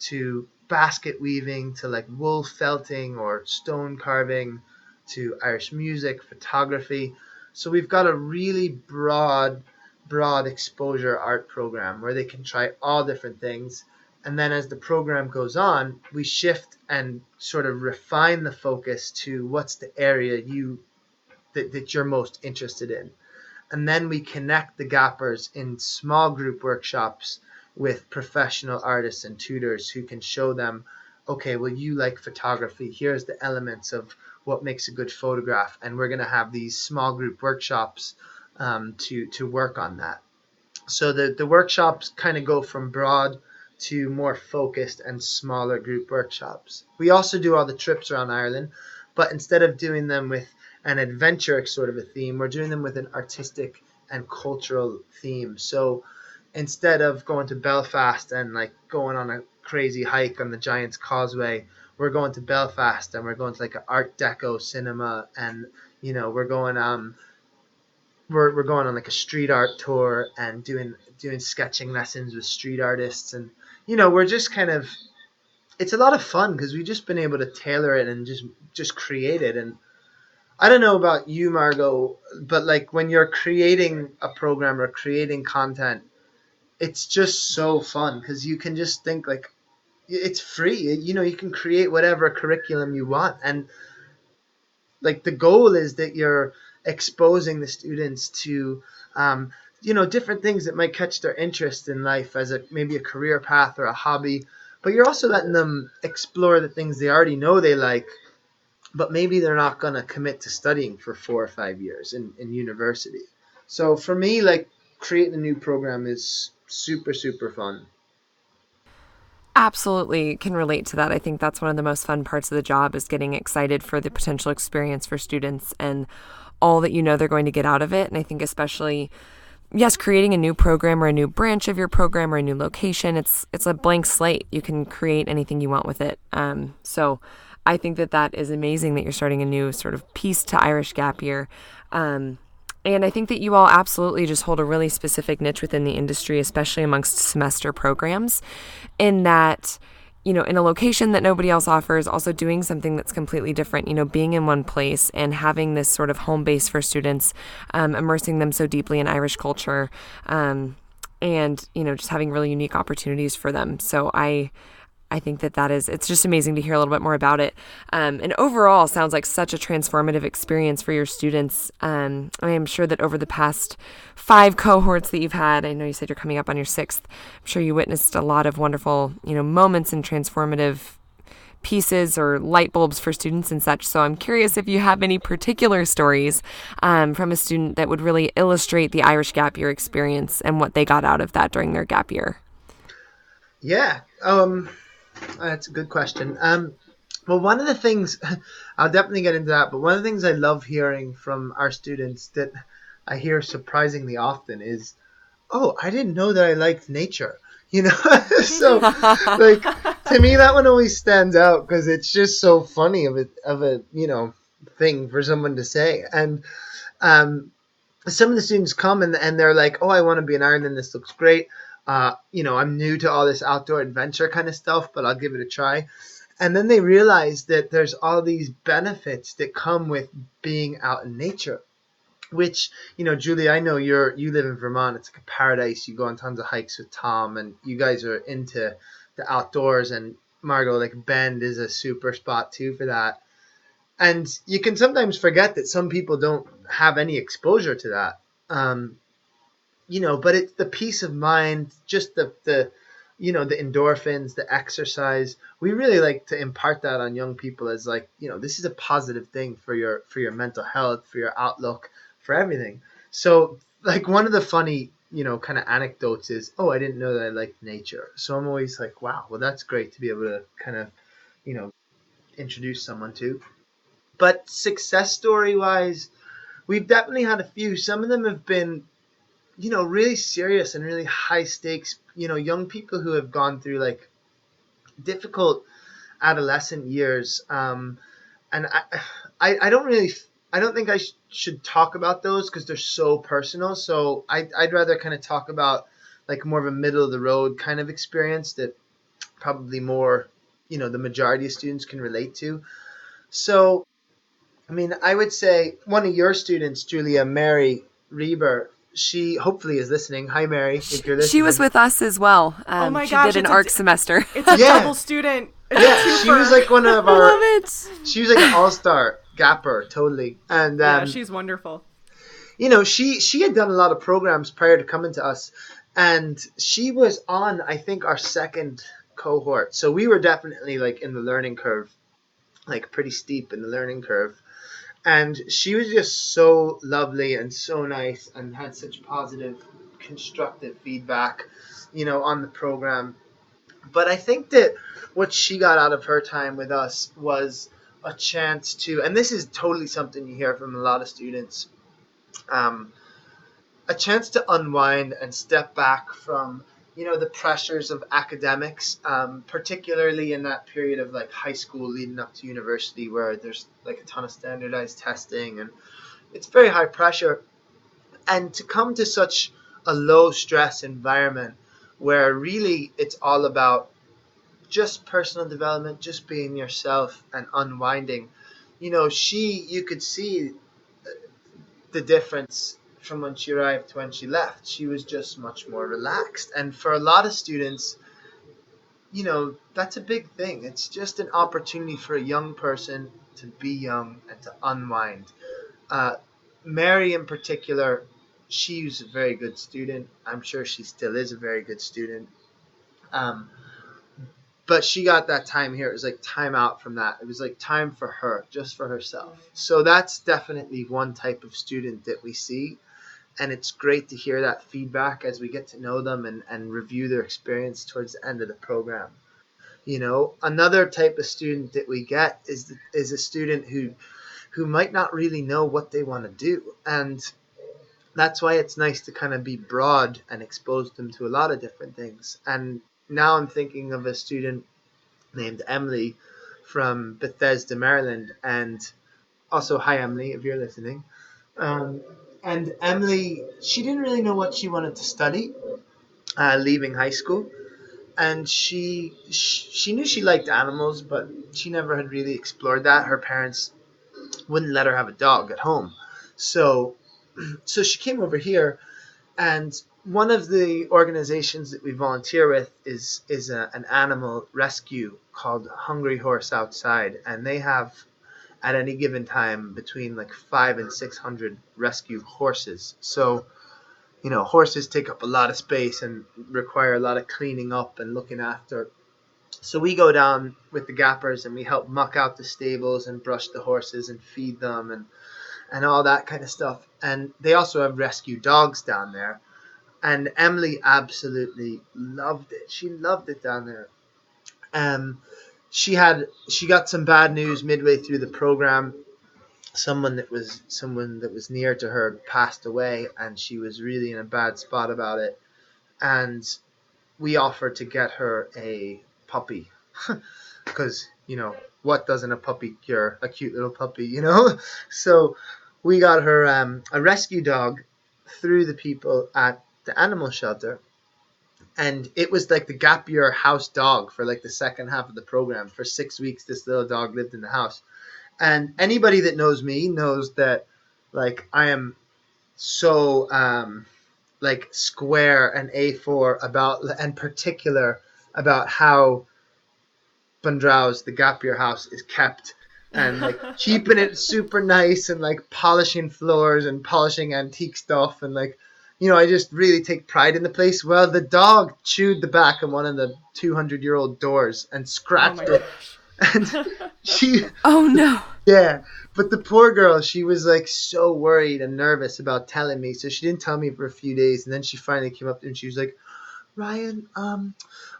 C: to basket weaving to like wool felting or stone carving to Irish music, photography. So we've got a really broad, broad exposure art program where they can try all different things and then as the program goes on, we shift and sort of refine the focus to what's the area you that, that you're most interested in. And then we connect the gappers in small group workshops with professional artists and tutors who can show them, okay, well, you like photography. Here's the elements of what makes a good photograph. And we're going to have these small group workshops um, to, to work on that. So the, the workshops kind of go from broad to more focused and smaller group workshops. We also do all the trips around Ireland, but instead of doing them with an adventure sort of a theme, we're doing them with an artistic and cultural theme. So instead of going to Belfast and like going on a crazy hike on the Giant's Causeway, we're going to Belfast and we're going to like an Art Deco cinema and you know we're going um we're, we're going on like a street art tour and doing doing sketching lessons with street artists and you know, we're just kind of it's a lot of fun because we've just been able to tailor it and just just create it and I don't know about you, Margot, but like when you're creating a program or creating content, it's just so fun because you can just think like it's free. You know, you can create whatever curriculum you want, and like the goal is that you're exposing the students to um, you know different things that might catch their interest in life as a maybe a career path or a hobby but you're also letting them explore the things they already know they like but maybe they're not going to commit to studying for four or five years in, in university So for me, like creating a new program is super super fun.
A: Absolutely can relate to that. I think that's one of the most fun parts of the job is getting excited for the potential experience for students and all that you know they're going to get out of it. And I think especially yes, creating a new program or a new branch of your program or a new location, it's it's a blank slate. You can create anything you want with it. Um, so I think that that is amazing that you're starting a new sort of piece to Irish Gap Year. Um, and I think that you all absolutely just hold a really specific niche within the industry, especially amongst semester programs, in that, you know, in a location that nobody else offers, also doing something that's completely different, you know, being in one place and having this sort of home base for students, um, immersing them so deeply in Irish culture, um, and, you know, just having really unique opportunities for them. So I, I think that that is, it's just amazing to hear a little bit more about it. Um, and overall, sounds like such a transformative experience for your students. Um, I am sure that over the past five cohorts that you've had, I know you said you're coming up on your sixth, I'm sure you witnessed a lot of wonderful, you know, moments and transformative pieces or light bulbs for students and such. So I'm curious if you have any particular stories um, from a student that would really illustrate the Irish gap year experience and what they got out of that during their gap year.
C: Yeah. Um, that's a good question. Um, well, one of the things I'll definitely get into that, but one of the things I love hearing from our students that I hear surprisingly often is, "Oh, I didn't know that I liked nature." You know, so like to me that one always stands out because it's just so funny of a of a you know thing for someone to say. And um, some of the students come and and they're like, "Oh, I want to be in Ireland. And this looks great." Uh, you know, I'm new to all this outdoor adventure kind of stuff, but I'll give it a try. And then they realize that there's all these benefits that come with being out in nature. Which, you know, Julie, I know you're you live in Vermont. It's like a paradise. You go on tons of hikes with Tom, and you guys are into the outdoors. And Margot, like Bend, is a super spot too for that. And you can sometimes forget that some people don't have any exposure to that. Um, you know, but it's the peace of mind, just the the you know the endorphins, the exercise. We really like to impart that on young people as like you know this is a positive thing for your for your mental health, for your outlook, for everything. So like one of the funny you know kind of anecdotes is oh I didn't know that I liked nature. So I'm always like wow well that's great to be able to kind of you know introduce someone to. But success story wise, we've definitely had a few. Some of them have been you know, really serious and really high stakes, you know, young people who have gone through like difficult adolescent years. Um, and I, I, I don't really, I don't think I sh- should talk about those because they're so personal. So I, I'd rather kind of talk about like more of a middle of the road kind of experience that probably more, you know, the majority of students can relate to. So, I mean, I would say one of your students, Julia Mary Reber, she hopefully is listening. Hi, Mary. If you're listening.
A: She was with us as well. Um, oh my she gosh, did an ARC a, semester.
B: It's a yeah. double student. It's
C: yeah, she was like one of our. I love it. She was like an all star gapper, totally. And um,
B: yeah, she's wonderful.
C: You know, she she had done a lot of programs prior to coming to us, and she was on I think our second cohort. So we were definitely like in the learning curve, like pretty steep in the learning curve and she was just so lovely and so nice and had such positive constructive feedback you know on the program. But i think that what she got out of her time with us was a chance to and this is totally something you hear from a lot of students um, a chance to unwind and step back from you know the pressures of academics um, particularly in that period of like high school leading up to university where there's like a ton of standardized testing and it's very high pressure. And to come to such a low stress environment where really it's all about just personal development just being yourself and unwinding you know she you could see the difference from when she arrived to when she left. She was just much more relaxed. And for a lot of students, you know, that's a big thing. It's just an opportunity for a young person to be young and to unwind. Uh, Mary, in particular, she was a very good student. I'm sure she still is a very good student. Um, but she got that time here. It was like time out from that. It was like time for her, just for herself. So that's definitely one type of student that we see and it's great to hear that feedback as we get to know them and, and review their experience towards the end of the program. You know, another type of student that we get is is a student who who might not really know what they want to do, and that's why it's nice to kind of be broad and expose them to a lot of different things. And now I'm thinking of a student named Emily from Bethesda, Maryland, and also hi Emily if you're listening. Um, and Emily, she didn't really know what she wanted to study, uh, leaving high school, and she, she she knew she liked animals, but she never had really explored that. Her parents wouldn't let her have a dog at home, so so she came over here, and one of the organizations that we volunteer with is is a, an animal rescue called Hungry Horse Outreach, and they have at any given time between like five and six hundred rescue horses. So, you know, horses take up a lot of space and require a lot of cleaning up and looking after. So we go down with the gappers and we help muck out the stables and brush the horses and feed them and and all that kind of stuff. And they also have rescue dogs down there. And Emily absolutely loved it. She loved it down there. Um, she had she got some bad news midway through the program. Someone that was someone that was near to her passed away, and she was really in a bad spot about it. And we offered to get her a puppy, because you know what doesn't a puppy cure? A cute little puppy, you know. So we got her um, a rescue dog through the people at the animal shelter and it was like the gap year house dog for like the second half of the program. For six weeks this little dog lived in the house. And anybody that knows me knows that like i am so um like square and a4 about and particular about how Bundrau's the gap year house is kept. And like keeping it super nice and like polishing floors and polishing antique stuff and like you know, I just really take pride in the place. Well, the dog chewed the back of one of the 200 year old doors and scratched oh it. And she.
A: Oh no.
C: Yeah. But the poor girl, she was like so worried and nervous about telling me. So she didn't tell me for a few days. And then she finally came up and she was like, Ryan, um,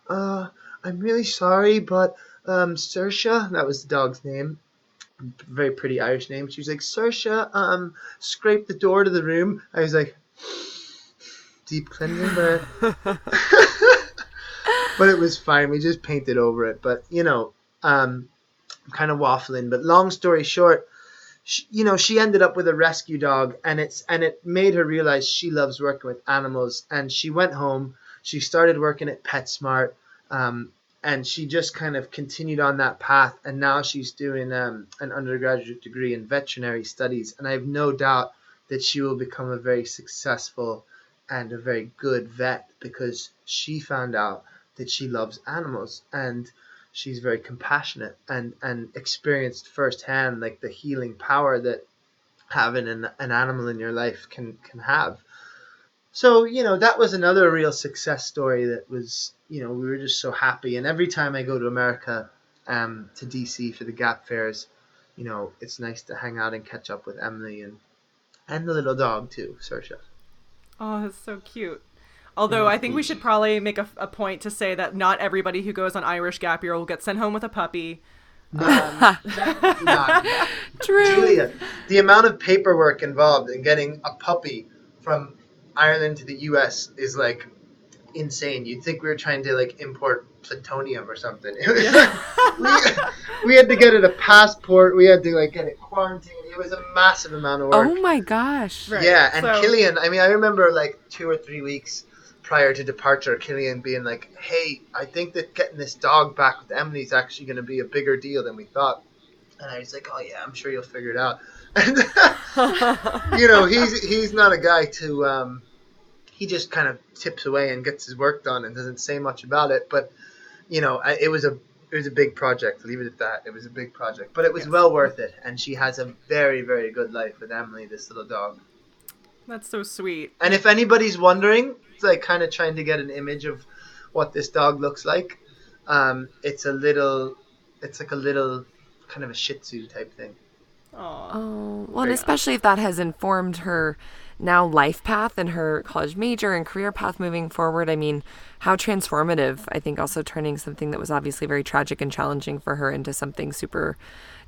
C: uh, I'm really sorry, but, um, Saoirse, that was the dog's name very pretty Irish name. She was like, Saoirse, um, scrape the door to the room. I was like, deep cleansing, but but it was fine. We just painted over it. But you know, um, I'm kind of waffling. But long story short, she, you know, she ended up with a rescue dog, and it's and it made her realize she loves working with animals. And she went home. She started working at PetSmart. Um, and she just kind of continued on that path and now she's doing um, an undergraduate degree in veterinary studies and i have no doubt that she will become a very successful and a very good vet because she found out that she loves animals and she's very compassionate and and experienced firsthand like the healing power that having an, an animal in your life can can have. So you know that was another real success story that was you know we were just so happy. And every time i go to america um to dc for the gap fairs you know it's nice to hang out and catch up with emily and and the little dog too saoirse
B: Oh, that's so cute. Although I think we should probably make a, a, point to say that not everybody who goes on Irish Gap Year will get sent home with a puppy. Um,
A: True.
C: Julia, the amount of paperwork involved in getting a puppy from Ireland to the U.S. is like insane. You'd think we were trying to like import plutonium or something. Yeah. we, we had to get it a passport. We had to like get it quarantined. It was a massive amount of work.
A: Oh my gosh.
C: Right. Yeah, and so... Killian, I mean, I remember like two or three weeks prior to departure, Killian being like, "Hey, I think that getting this dog back with Emily is actually going to be a bigger deal than we thought." And I was like, "Oh yeah, I'm sure you'll figure it out." And you know, he's he's not a guy to um, he just kind of tips away and gets his work done and doesn't say much about it. But you know, it was a it was a big project. Leave it at that. It was a big project, but it was yes. well worth it. And she has a very, very good life with Emily, this little dog.
B: That's so sweet.
C: And if anybody's wondering, it's like kind of trying to get an image of what this dog looks like. Um, it's a little, it's like a little kind of a Shih Tzu type thing.
A: Oh, well, and especially if that has informed her now life path and her college major and career path moving forward. I mean, how transformative. I think also turning something that was obviously very tragic and challenging for her into something super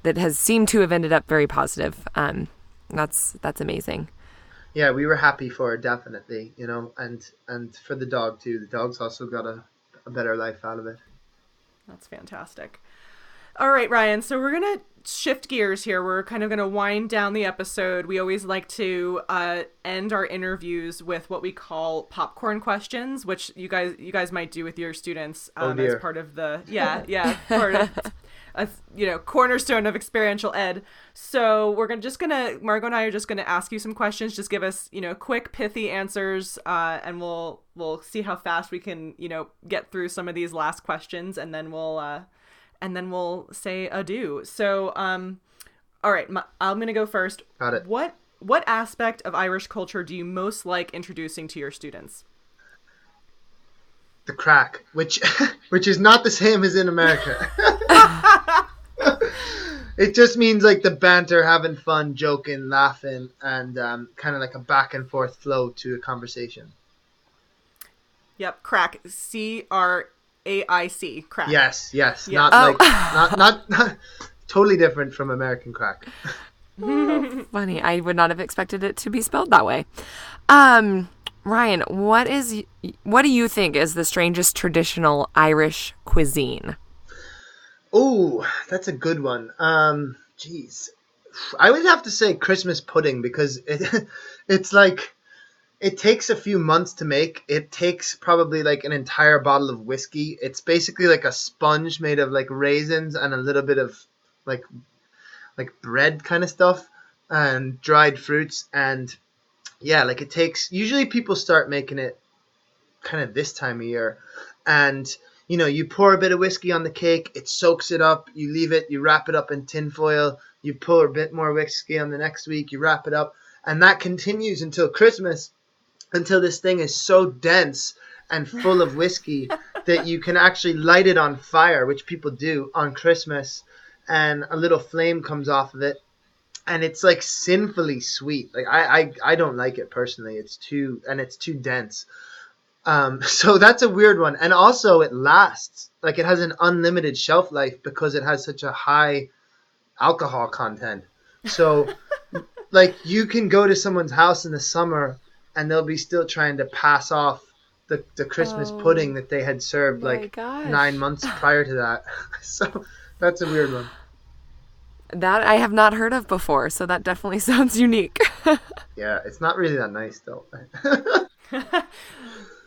A: that has seemed to have ended up very positive. Um, that's that's amazing.
C: Yeah, we were happy for her definitely, you know, and and for the dog too. The dog's also got a, a better life out of it.
B: That's fantastic. All right, Ryan. So we're gonna shift gears here. We're kind of gonna wind down the episode. We always like to uh, end our interviews with what we call popcorn questions, which you guys you guys might do with your students um,
C: oh
B: as part of the yeah yeah part of a you know cornerstone of experiential ed. So we're gonna just gonna Margot and I are just gonna ask you some questions. Just give us you know quick pithy answers, uh, and we'll we'll see how fast we can you know get through some of these last questions, and then we'll. Uh, and then we'll say adieu. So, um, all right, my, I'm gonna go first.
C: Got it.
B: What what aspect of Irish culture do you most like introducing to your students?
C: The craic, which which is not the same as in America. it just means like the banter, having fun, joking, laughing, and um, kind of like a back and forth flow to a conversation.
B: Yep, craic. C R A I C. Craic.
C: Yes, yes.
B: Yeah.
C: Not
A: Oh.
C: like not, not not totally different from American crack.
A: Funny. I would not have expected it to be spelled that way. Um, Ryan, what is what do you think is the strangest traditional Irish cuisine?
C: Oh, that's a good one. Um, jeez, I would have to say Christmas pudding because it, it's like it takes a few months to make. It takes probably like an entire bottle of whiskey. It's basically like a sponge made of like raisins and a little bit of like like bread kind of stuff and dried fruits. And yeah, like it takes usually people start making it kind of this time of year. And you know, you pour a bit of whiskey on the cake, it soaks it up, you leave it, you wrap it up in tin foil, you pour a bit more whiskey on the next week, you wrap it up, and that continues until Christmas, until this thing is so dense and full of whiskey that you can actually light it on fire, which people do on Christmas, and a little flame comes off of it. And it's like sinfully sweet. Like I, I, I don't like it personally. It's too and it's too dense. Um, so that's a weird one. And also it lasts. Like it has an unlimited shelf life because it has such a high alcohol content. So like you can go to someone's house in the summer and they'll be still trying to pass off the, the Christmas
A: Oh.
C: pudding that they had served like
A: gosh.
C: nine months prior to that. so that's a weird one.
A: That I have not heard of before, so that definitely sounds unique.
C: Yeah, it's not really that nice though.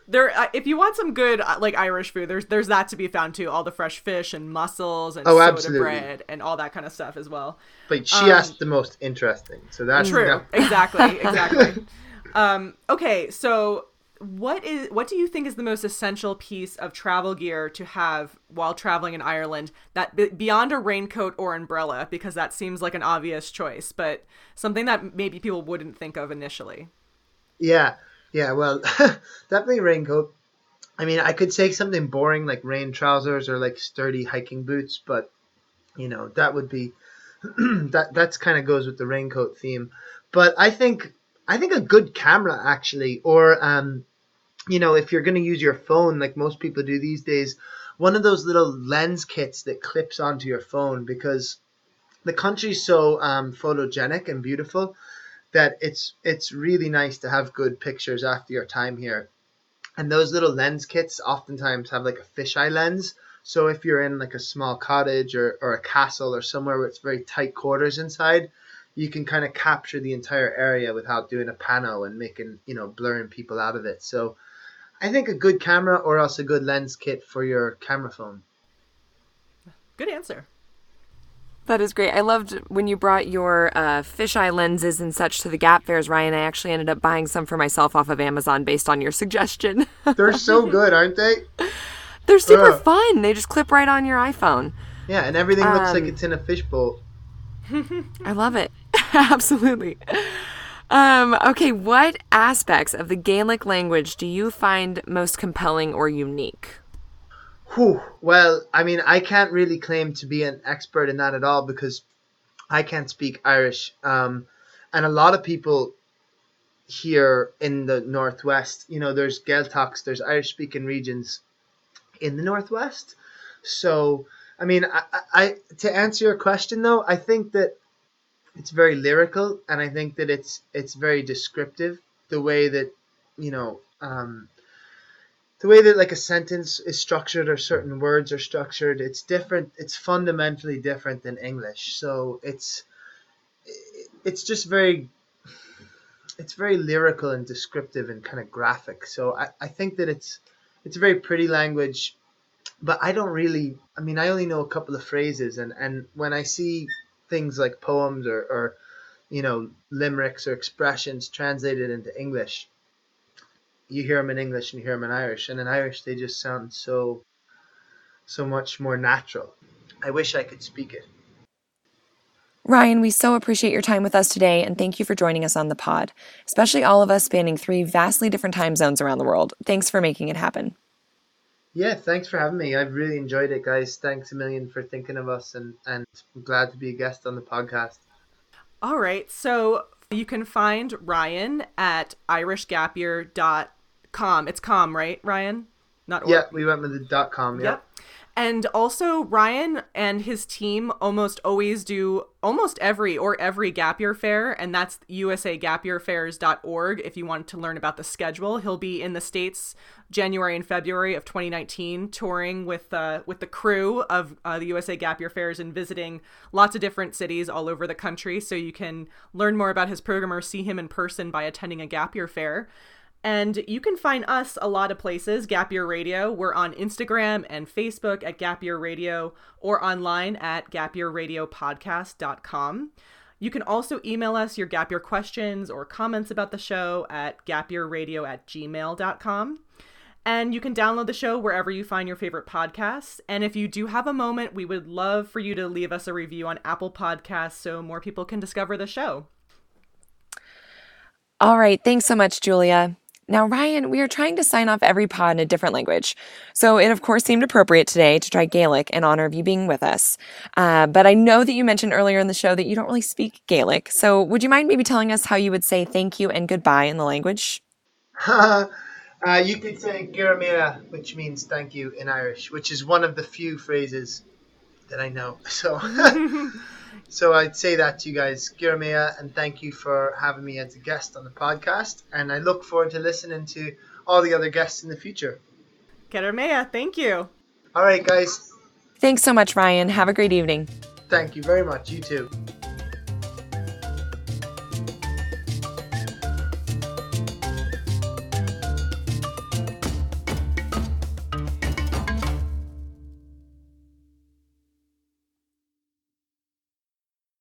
B: There, uh, if you want some good uh, like Irish food, there's there's that to be found too. All the fresh fish and mussels and
C: Oh,
B: soda
C: absolutely.
B: bread and all that kind of stuff as well.
C: but she
B: Um,
C: asked the most interesting. So that's
B: True.
C: yeah.
B: Exactly. Exactly. Um, okay, so what is what do you think is the most essential piece of travel gear to have while traveling in Ireland? That beyond a raincoat or umbrella, because that seems like an obvious choice, but something that maybe people wouldn't think of initially.
C: Yeah, yeah. Well, definitely raincoat. I mean, I could say something boring like rain trousers or like sturdy hiking boots, but you know that would be that. That's kind of goes with the raincoat theme. But I think I think a good camera actually, or um, you know, if you're going to use your phone like most people do these days, one of those little lens kits that clips onto your phone because the country's so um, photogenic and beautiful that it's it's really nice to have good pictures after your time here. And those little lens kits oftentimes have like a fisheye lens. So if you're in like a small cottage or, or a castle or somewhere where it's very tight quarters inside, you can kind of capture the entire area without doing a pano and making, you know, blurring people out of it. So I think a good camera or else a good lens kit for your camera phone.
B: Good answer.
A: That is great. I loved when you brought your uh, fisheye lenses and such to the Gap fairs, Ryan. I actually ended up buying some for myself off of Amazon based on your suggestion.
C: They're so good, aren't they?
A: They're super
C: Ugh.
A: fun. They just clip right on your iPhone.
C: Yeah, and everything looks like
A: Um,
C: it's in a fishbowl.
A: I love it. Absolutely. Um, okay, what aspects of the Gaelic language do you find most compelling or unique?
C: Whew. Well, I mean, I can't really claim to be an expert in that at all because I can't speak Irish, um, and a lot of people here in the northwest, you know, there's Gaeltachts, there's Irish speaking regions in the northwest. So, I mean, I, I to answer your question though, I think that it's very lyrical, and I think that it's it's very descriptive. The way that you know, um, the way that like a sentence is structured or certain words are structured, it's different. It's fundamentally different than English. So it's it's just very it's very lyrical and descriptive and kind of graphic. So I, I think that it's it's a very pretty language, but I don't really. I mean, I only know a couple of phrases, and and when I see things like poems or or you know limericks or expressions translated into English, you hear them in English and you hear them in Irish, and in Irish they just sound so so much more natural. I wish I could speak it.
A: Ryan, we so appreciate your time with us today and thank you for joining us on the pod, especially all of us spanning three vastly different time zones around the world. Thanks for making it happen.
C: Yeah, thanks for having me. I've really enjoyed it, guys. Thanks a million for thinking of us and, and I'm glad to be a guest on the podcast.
B: All right. So you can find Ryan at irishgapyear.com. It's com, right, Ryan?
C: Not org. Yeah, we went with the dot com. Yep. yep.
B: And also, Ryan and his team almost always do almost every or every gap year fair, and that's usagapyearfairs.org if you want to learn about the schedule. He'll be in the States January and February of 2019, touring with uh, with the crew of uh, the USA Gap Year Fairs and visiting lots of different cities all over the country. So you can learn more about his program or see him in person by attending a Gap Year Fair. And you can find us a lot of places, Gap Year Radio. We're on Instagram and Facebook at Gap Year Radio or online at gapyearradiopodcast.com. You can also email us your Gap Year questions or comments about the show at gapyearradio at gmail.com. And you can download the show wherever you find your favorite podcasts. And if you do have a moment, we would love for you to leave us a review on Apple Podcasts so more people can discover the show.
A: All right. Thanks so much, Julia. Now, Ryan, we are trying to sign off every pod in a different language. So it, of course, seemed appropriate today to try Gaelic in honor of you being with us. Uh, but I know that you mentioned earlier in the show that you don't really speak Gaelic. So would you mind maybe telling us how you would say thank you and goodbye in the language?
C: uh, you could say Giramira, which means thank you in Irish, which is one of the few phrases that I know. So. So I'd say that to you guys, Giramea, and thank you for having me as a guest on the podcast. And I look forward to listening to all the other guests in the future.
B: Giramea, thank you.
C: All right, guys.
A: Thanks so much, Ryan. Have a great evening.
C: Thank you very much. You too.